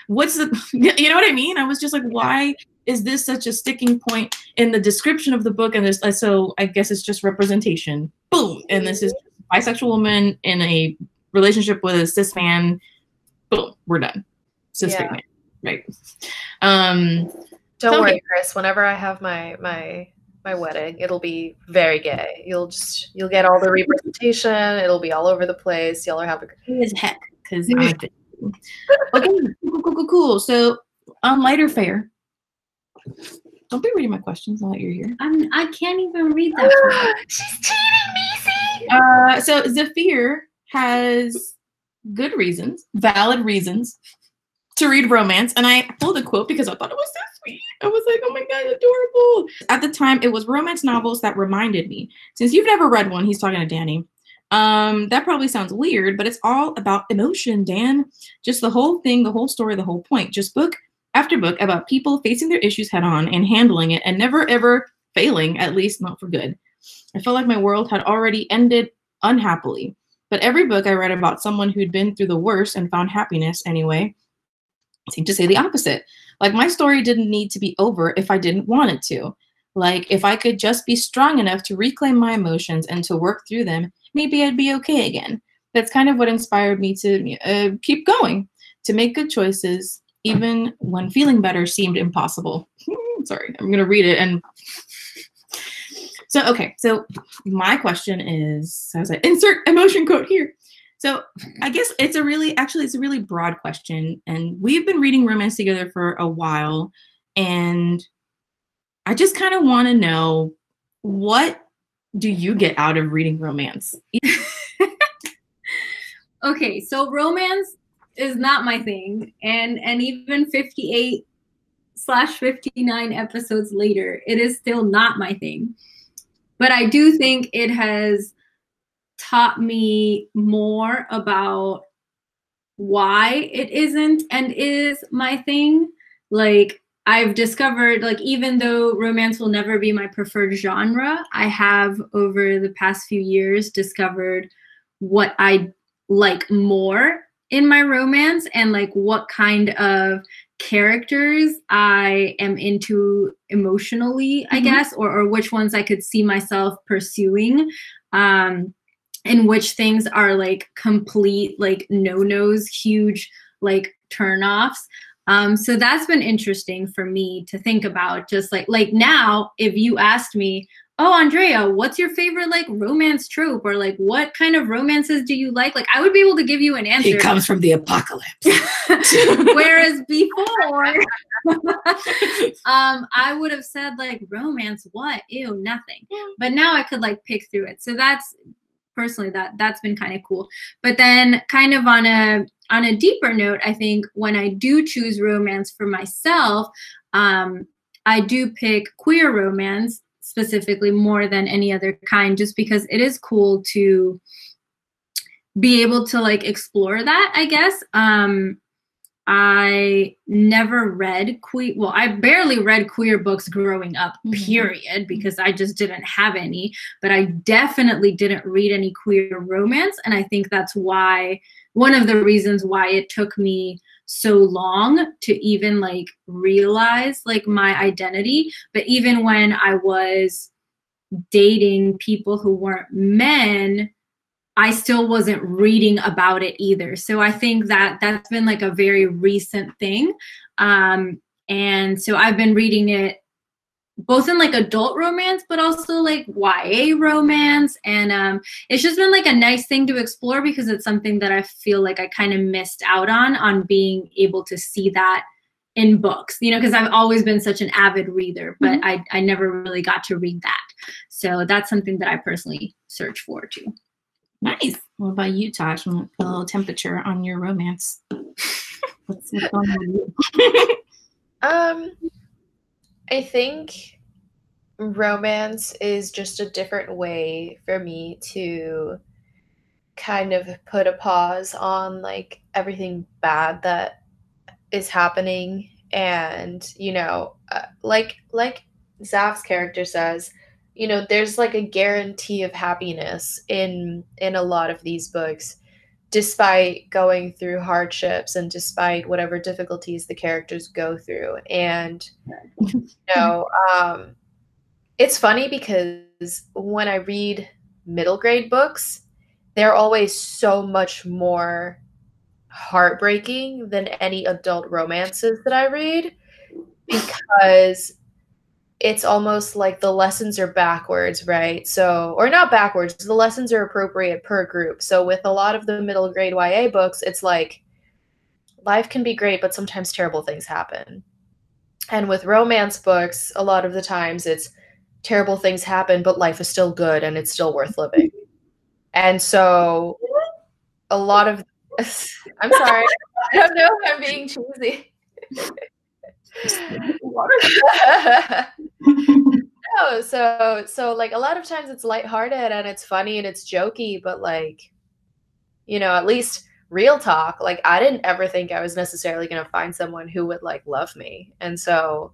what's the, you know what I mean? I was just like, why? Is this such a sticking point in the description of the book and this uh, so i guess it's just representation boom and this is bisexual woman in a relationship with a cis man boom we're done cis Yeah. straight man right um Don't Okay. worry, Chris. Whenever I have my my my wedding, it'll be very gay. You'll just you'll get all the representation. It'll be all over the place. Y'all are having. as heck because i did. okay cool, cool, cool, cool so on lighter fare don't be reading my questions now that you're here I'm, I can't even read that. She's cheating me, see? Uh, so Zafir has good reasons, valid reasons to read romance, and I pulled a quote because I thought it was so sweet. I was like, "Oh my god, adorable!" At the time, it was romance novels that reminded me. Since you've never read one, he's talking to Dani. Um, that probably sounds weird, but it's all about emotion, Dan. Just the whole thing, the whole story, the whole point. Just book after book about people facing their issues head on and handling it, and never ever failing, at least not for good. I felt like my world had already ended unhappily. But every book I read about someone who'd been through the worst and found happiness anyway seemed to say the opposite. Like my story didn't need to be over if I didn't want it to. Like if I could just be strong enough to reclaim my emotions and to work through them, maybe I'd be okay again. That's kind of what inspired me to uh, keep going, to make good choices, even when feeling better seemed impossible. Sorry, I'm going to read it and so okay, so my question is, I insert emotion quote here. So I guess it's a really, actually, it's a really broad question, and we've been reading romance together for a while, and I just kind of want to know what do you get out of reading romance? okay, so romance is not my thing, and and even 58 slash 59 episodes later, it is still not my thing. But I do think it has taught me more about why it isn't and is my thing. Like I've discovered like even though romance will never be my preferred genre, I have over the past few years discovered what I like more in my romance and like what kind of characters I am into emotionally, I Mhm. guess, or or which ones I could see myself pursuing. Um and which things are like complete like no-nos, huge like turn-offs. Um, so that's been interesting for me to think about. Just like like now, if you asked me, "Oh, Andrea, what's your favorite like romance trope?" or like what kind of romances do you like? Like I would be able to give you an answer. it comes from the apocalypse. Whereas before, um, I would have said like romance, what? Ew, nothing. But now I could like pick through it. So that's personally that that's been kind of cool. But then kind of on a on a deeper note, I think when I do choose romance for myself, um, I do pick queer romance specifically more than any other kind, just because it is cool to be able to like explore that, I guess. Um, I never read queer. Well, I barely read queer books growing up, Mhm. period, because I just didn't have any. But I definitely didn't read any queer romance, and I think that's why one of the reasons why it took me so long to even like realize like my identity. But even when I was dating people who weren't men, I still wasn't reading about it either. So I think that that's been like a very recent thing. Um, and so I've been reading it both in like adult romance, but also like YA romance. And um, it's just been like a nice thing to explore because it's something that I feel like I kind of missed out on, on being able to see that in books, you know, because I've always been such an avid reader, but I, I never really got to read that. So that's something that I personally search for too. nice. What about you, Tosh? Want to put a little temperature on your romance? what's, what's going on with you? Um, I think romance is just a different way for me to kind of put a pause on like everything bad that is happening. And you know uh, like like Zaf's character says you know there's like a guarantee of happiness in in a lot of these books despite going through hardships and despite whatever difficulties the characters go through. And you know um it's funny because when i read middle grade books they're always so much more heartbreaking than any adult romances that i read because it's almost like the lessons are backwards, right? So, or not backwards, the lessons are appropriate per group. So, with a lot of the middle grade YA books, it's like life can be great, but sometimes terrible things happen. And with romance books, a lot of the times it's terrible things happen, but life is still good and it's still worth living. And so, a lot of I'm sorry, I don't know if I'm being cheesy. no, so so like a lot of times it's lighthearted and it's funny and it's jokey, but like, you know, at least real talk, like I didn't ever think I was necessarily gonna find someone who would like love me. And so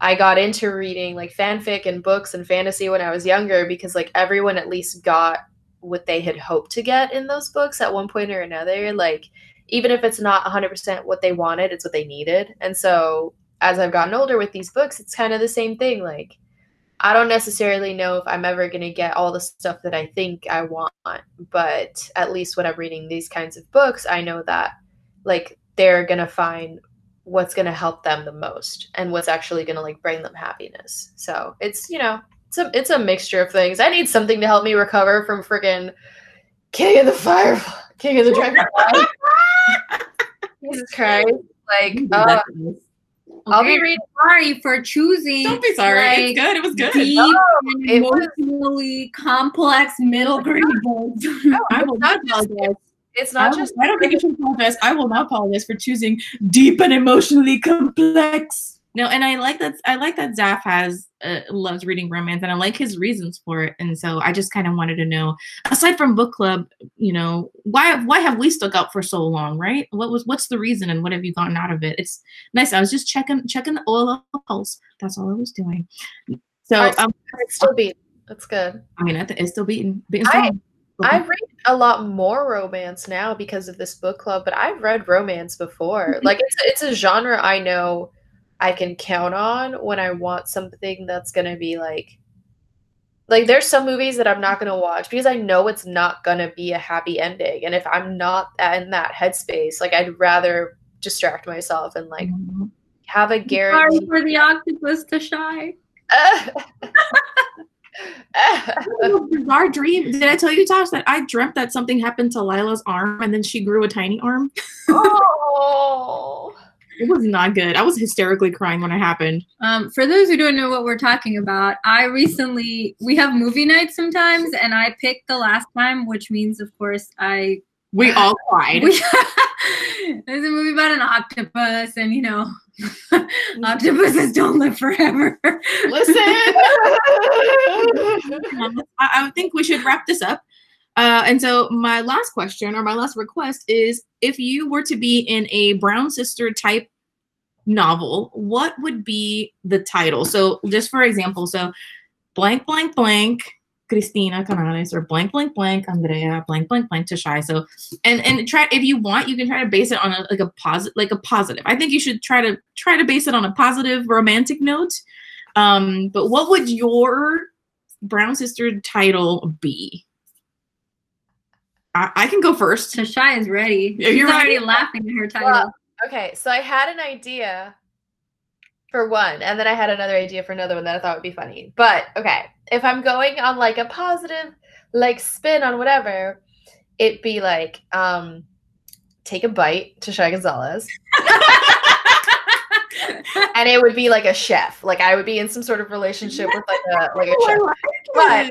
I got into reading like fanfic and books and fantasy when I was younger because like everyone at least got what they had hoped to get in those books at one point or another. Like even if it's not 100% what they wanted, it's what they needed. And so as I've gotten older with these books, it's kind of the same thing. Like, I don't necessarily know if I'm ever going to get all the stuff that I think I want, but at least when I'm reading these kinds of books, I know that like they're going to find what's going to help them the most and what's actually going to like bring them happiness. So, it's, you know, it's a it's a mixture of things. I need something to help me recover from freaking King of the Fire King of the Dragonfly. Jesus Christ. Like, uh, I'll be reading sorry for choosing. Don't be sorry. like, it's good. It was good. Deep and it was- emotionally complex middle grade books. I will not apologize. It's not will- just I don't think you should apologize. I will not apologize for choosing deep and emotionally complex. No, and I like that. I like that Zaf has uh, loves reading romance, and I like his reasons for it. And so I just kind of wanted to know, aside from book club, you know, why why have we stuck out for so long, right? What was what's the reason, and what have you gotten out of it? It's nice. I was just checking checking the oil of the pulse. That's all I was doing. So Alright, um, It's still beat. That's good. I mean, I think it's still beating beating I-. I read a lot more romance now because of this book club, but I've read romance before. Like it's it's a genre I know I can count on when I want something that's gonna be like like there's some movies that I'm not gonna watch because I know it's not gonna be a happy ending. And if I'm not in that headspace, like I'd rather distract myself and like Mhm. have a Sorry guarantee. for the octopus to shy. Oh, bizarre dream. Did I tell you, Tosh, that I dreamt that something happened to Lila's arm and then she grew a tiny arm? oh. It was not good. I was hysterically crying when it happened. Um, for those who don't know what we're talking about, I recently we have movie nights sometimes, and I picked the last time, which means, of course, I We all cried. we, there's a movie about an octopus, and you know, octopuses don't live forever. Listen. I, I think we should wrap this up. Uh, and so my last question or my last request is if you were to be in a brown sister type novel, what would be the title? So just for example, so blank blank blank Cristina Canales or blank blank blank Andrea blank blank blank Tashai. So and and try if you want, you can try to base it on a like a positive like a positive. I think you should try to try to base it on a positive romantic note. Um, but what would your brown sister title be? I, I can go first. Tashai is ready. Yeah, you're She's already ready? laughing at her title. Well, Okay, so I had an idea for one, and then I had another idea for another one that I thought would be funny. But okay, if I'm going on like a positive, like spin on whatever, it'd be like, um, take a bite Tashai Gonzalez, and it would be like a chef. Like I would be in some sort of relationship with like a like a chef. But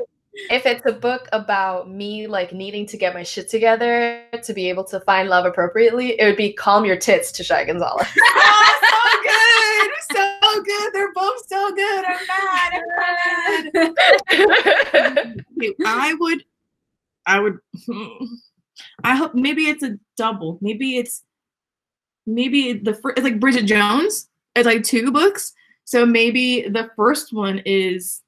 if it's a book about me like needing to get my shit together to be able to find love appropriately, it would be calm your tits Tashai Gonzalez. oh, so good. So good. They're both so good. I'm mad. I'm mad. I would, I would, I hope maybe it's a double. Maybe it's, maybe the first, it's like Bridget Jones. It's like two books. So maybe the first one is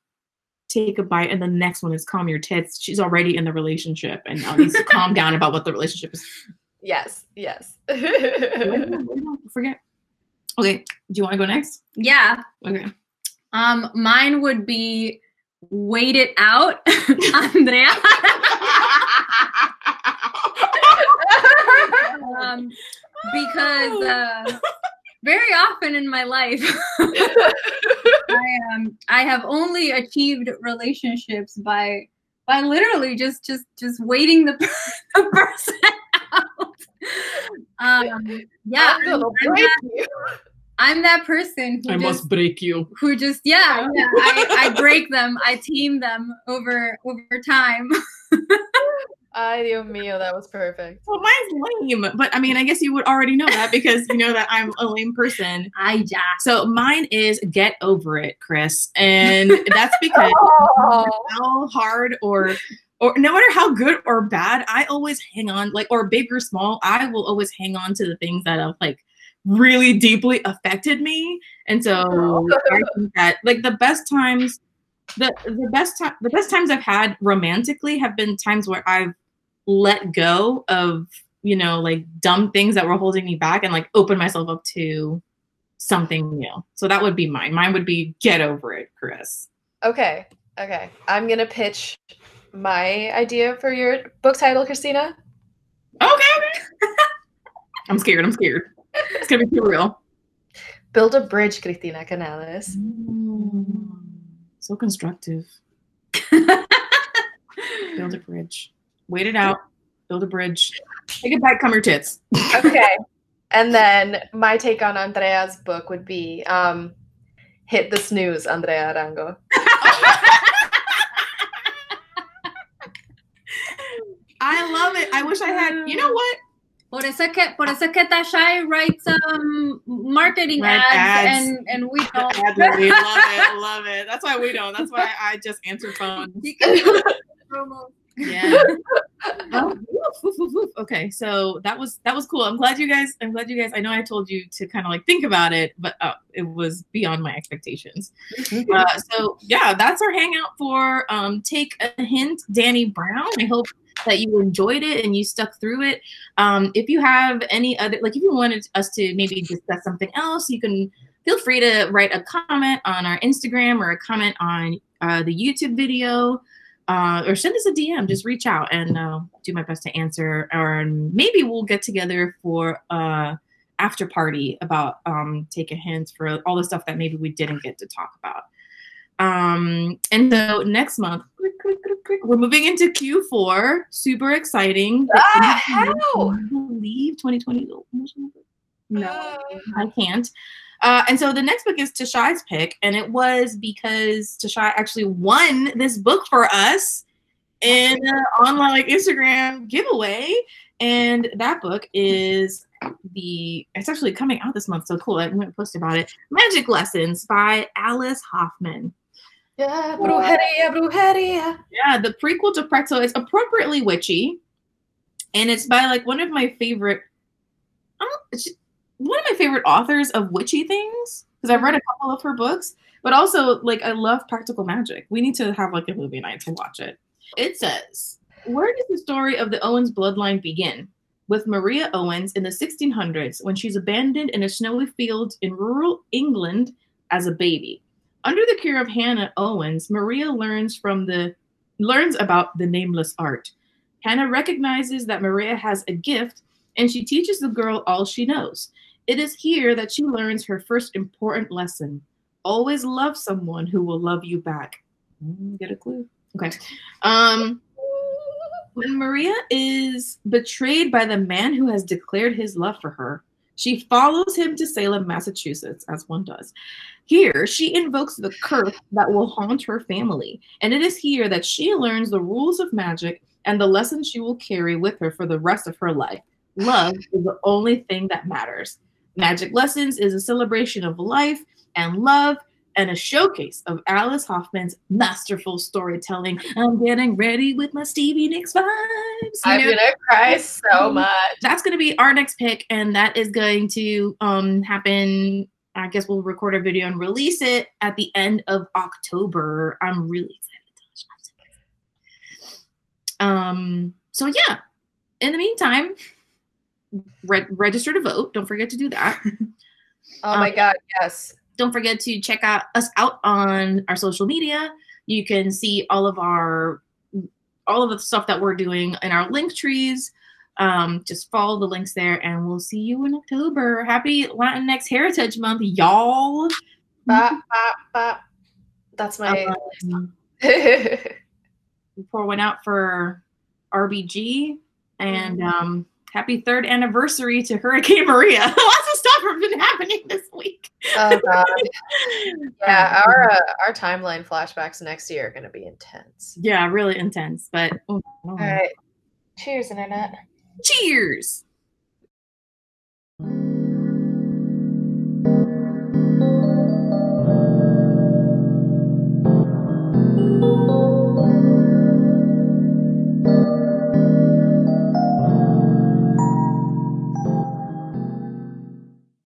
take a bite and the next one is calm your tits. She's already in the relationship and now needs to calm down about what the relationship is. yes, yes. Forget. Okay. Do you want to go next? yeah. Okay. Um, mine would be wait it out, Andrea. um, because uh, very often in my life, I um I have only achieved relationships by by literally just just just waiting the, the person out. Um, yeah, I'm I'm, break that, you. I'm that person who I just must break you. who just yeah, yeah I, I break them, I team them over over time. Ay, Dios mío, that was perfect. Well, mine's lame, but I mean, I guess you would already know that because you know that I'm a lame person. I just So mine is get over it, Chris, and that's because Oh. how hard or or no matter how good or bad, I always hang on, like or big or small, I will always hang on to the things that have like really deeply affected me. And so I think that like the best times, the the best time, the best times I've had romantically have been times where I've let go of you know like dumb things that were holding me back and like open myself up to something new. So that would be mine. Mine would be get over it, Chris. Okay, okay. I'm gonna pitch my idea for your book title, Christina. Okay, okay. I'm scared. I'm scared. It's gonna be too real. Build a bridge, Cristina Canales. So constructive. Build a bridge. Wait it out. Build a bridge. Take it back. Come your tits. Okay. and then my take on Andrea's book would be um, Hit the Snooze, Andrea Arango. I love it. I wish I had. You know what? Por eso que por eso que Tashai writes um marketing ads, ads. and and we don't. Adley, love it, love it. That's why we don't. That's why I just answer phones. You can do promo. Yeah. Oh, woof, woof, woof, woof. Okay, so that was that was cool. I'm glad you guys. I'm glad you guys. I know I told you to kind of like think about it, but uh, it was beyond my expectations. Uh, so yeah, that's our hangout for um, take a hint, Dani Brown. I hope that you enjoyed it and you stuck through it. Um, if you have any other, like if you wanted us to maybe discuss something else, you can feel free to write a comment on our Instagram or a comment on uh, the YouTube video. Uh, or send us a DM. Just reach out and uh, do my best to answer. Or maybe we'll get together for uh, after party about um, take a hint for all the stuff that maybe we didn't get to talk about. Um, and so next month, we're moving into Q4. Super exciting. Ah, how? Believe 2020. No, I can't. Uh, and so the next book is Tashai's pick, and it was because Tashai actually won this book for us in an online like Instagram giveaway. And that book is the it's actually coming out this month, so cool. I'm gonna post about it. Magic Lessons by Alice Hoffman. Yeah, brujeria, brujeria. Yeah, the prequel to Pretzel is appropriately witchy, and it's by like one of my favorite, it's one of my favorite authors of witchy things because I've read a couple of her books. But also, like, I love practical magic. We need to have like a movie night to watch it. It says, where does the story of the Owens bloodline begin? With Maria Owens in the 1600s, when she's abandoned in a snowy field in rural England as a baby. Under the care of Hannah Owens, Maria learns from the learns about the nameless art. Hannah recognizes that Maria has a gift and she teaches the girl all she knows. It is here that she learns her first important lesson. Always love someone who will love you back. Mm, Get a clue. Okay. Um when Maria is betrayed by the man who has declared his love for her, she follows him to Salem, Massachusetts, as one does. Here, she invokes the curse that will haunt her family, and it is here that she learns the rules of magic and the lessons she will carry with her for the rest of her life. Love is the only thing that matters. Magic Lessons is a celebration of life and love and a showcase of Alice Hoffman's masterful storytelling. I'm getting ready with my Stevie Nicks vibes. I'm know? gonna cry so much. that's going to be our next pick, and that is going to um, happen. I guess we'll record a video and release it at the end of October. I'm really excited. Um. So yeah. In the meantime, re- register to vote. Don't forget to do that. Oh my Um, god, yes. don't forget to check out us out on our social media. You can see all of our all of the stuff that we're doing in our link trees. Um, just follow the links there, and we'll see you in October. Happy Latinx Heritage Month, y'all! Bop, bop, bop. That's my. Um, we pour one out for RBG, and um, happy third anniversary to Hurricane Maria. Lots of stuff has been happening this week. oh god. Yeah, our uh, our timeline flashbacks next year are gonna be intense. yeah, really intense. But All right. Cheers, internet. cheers.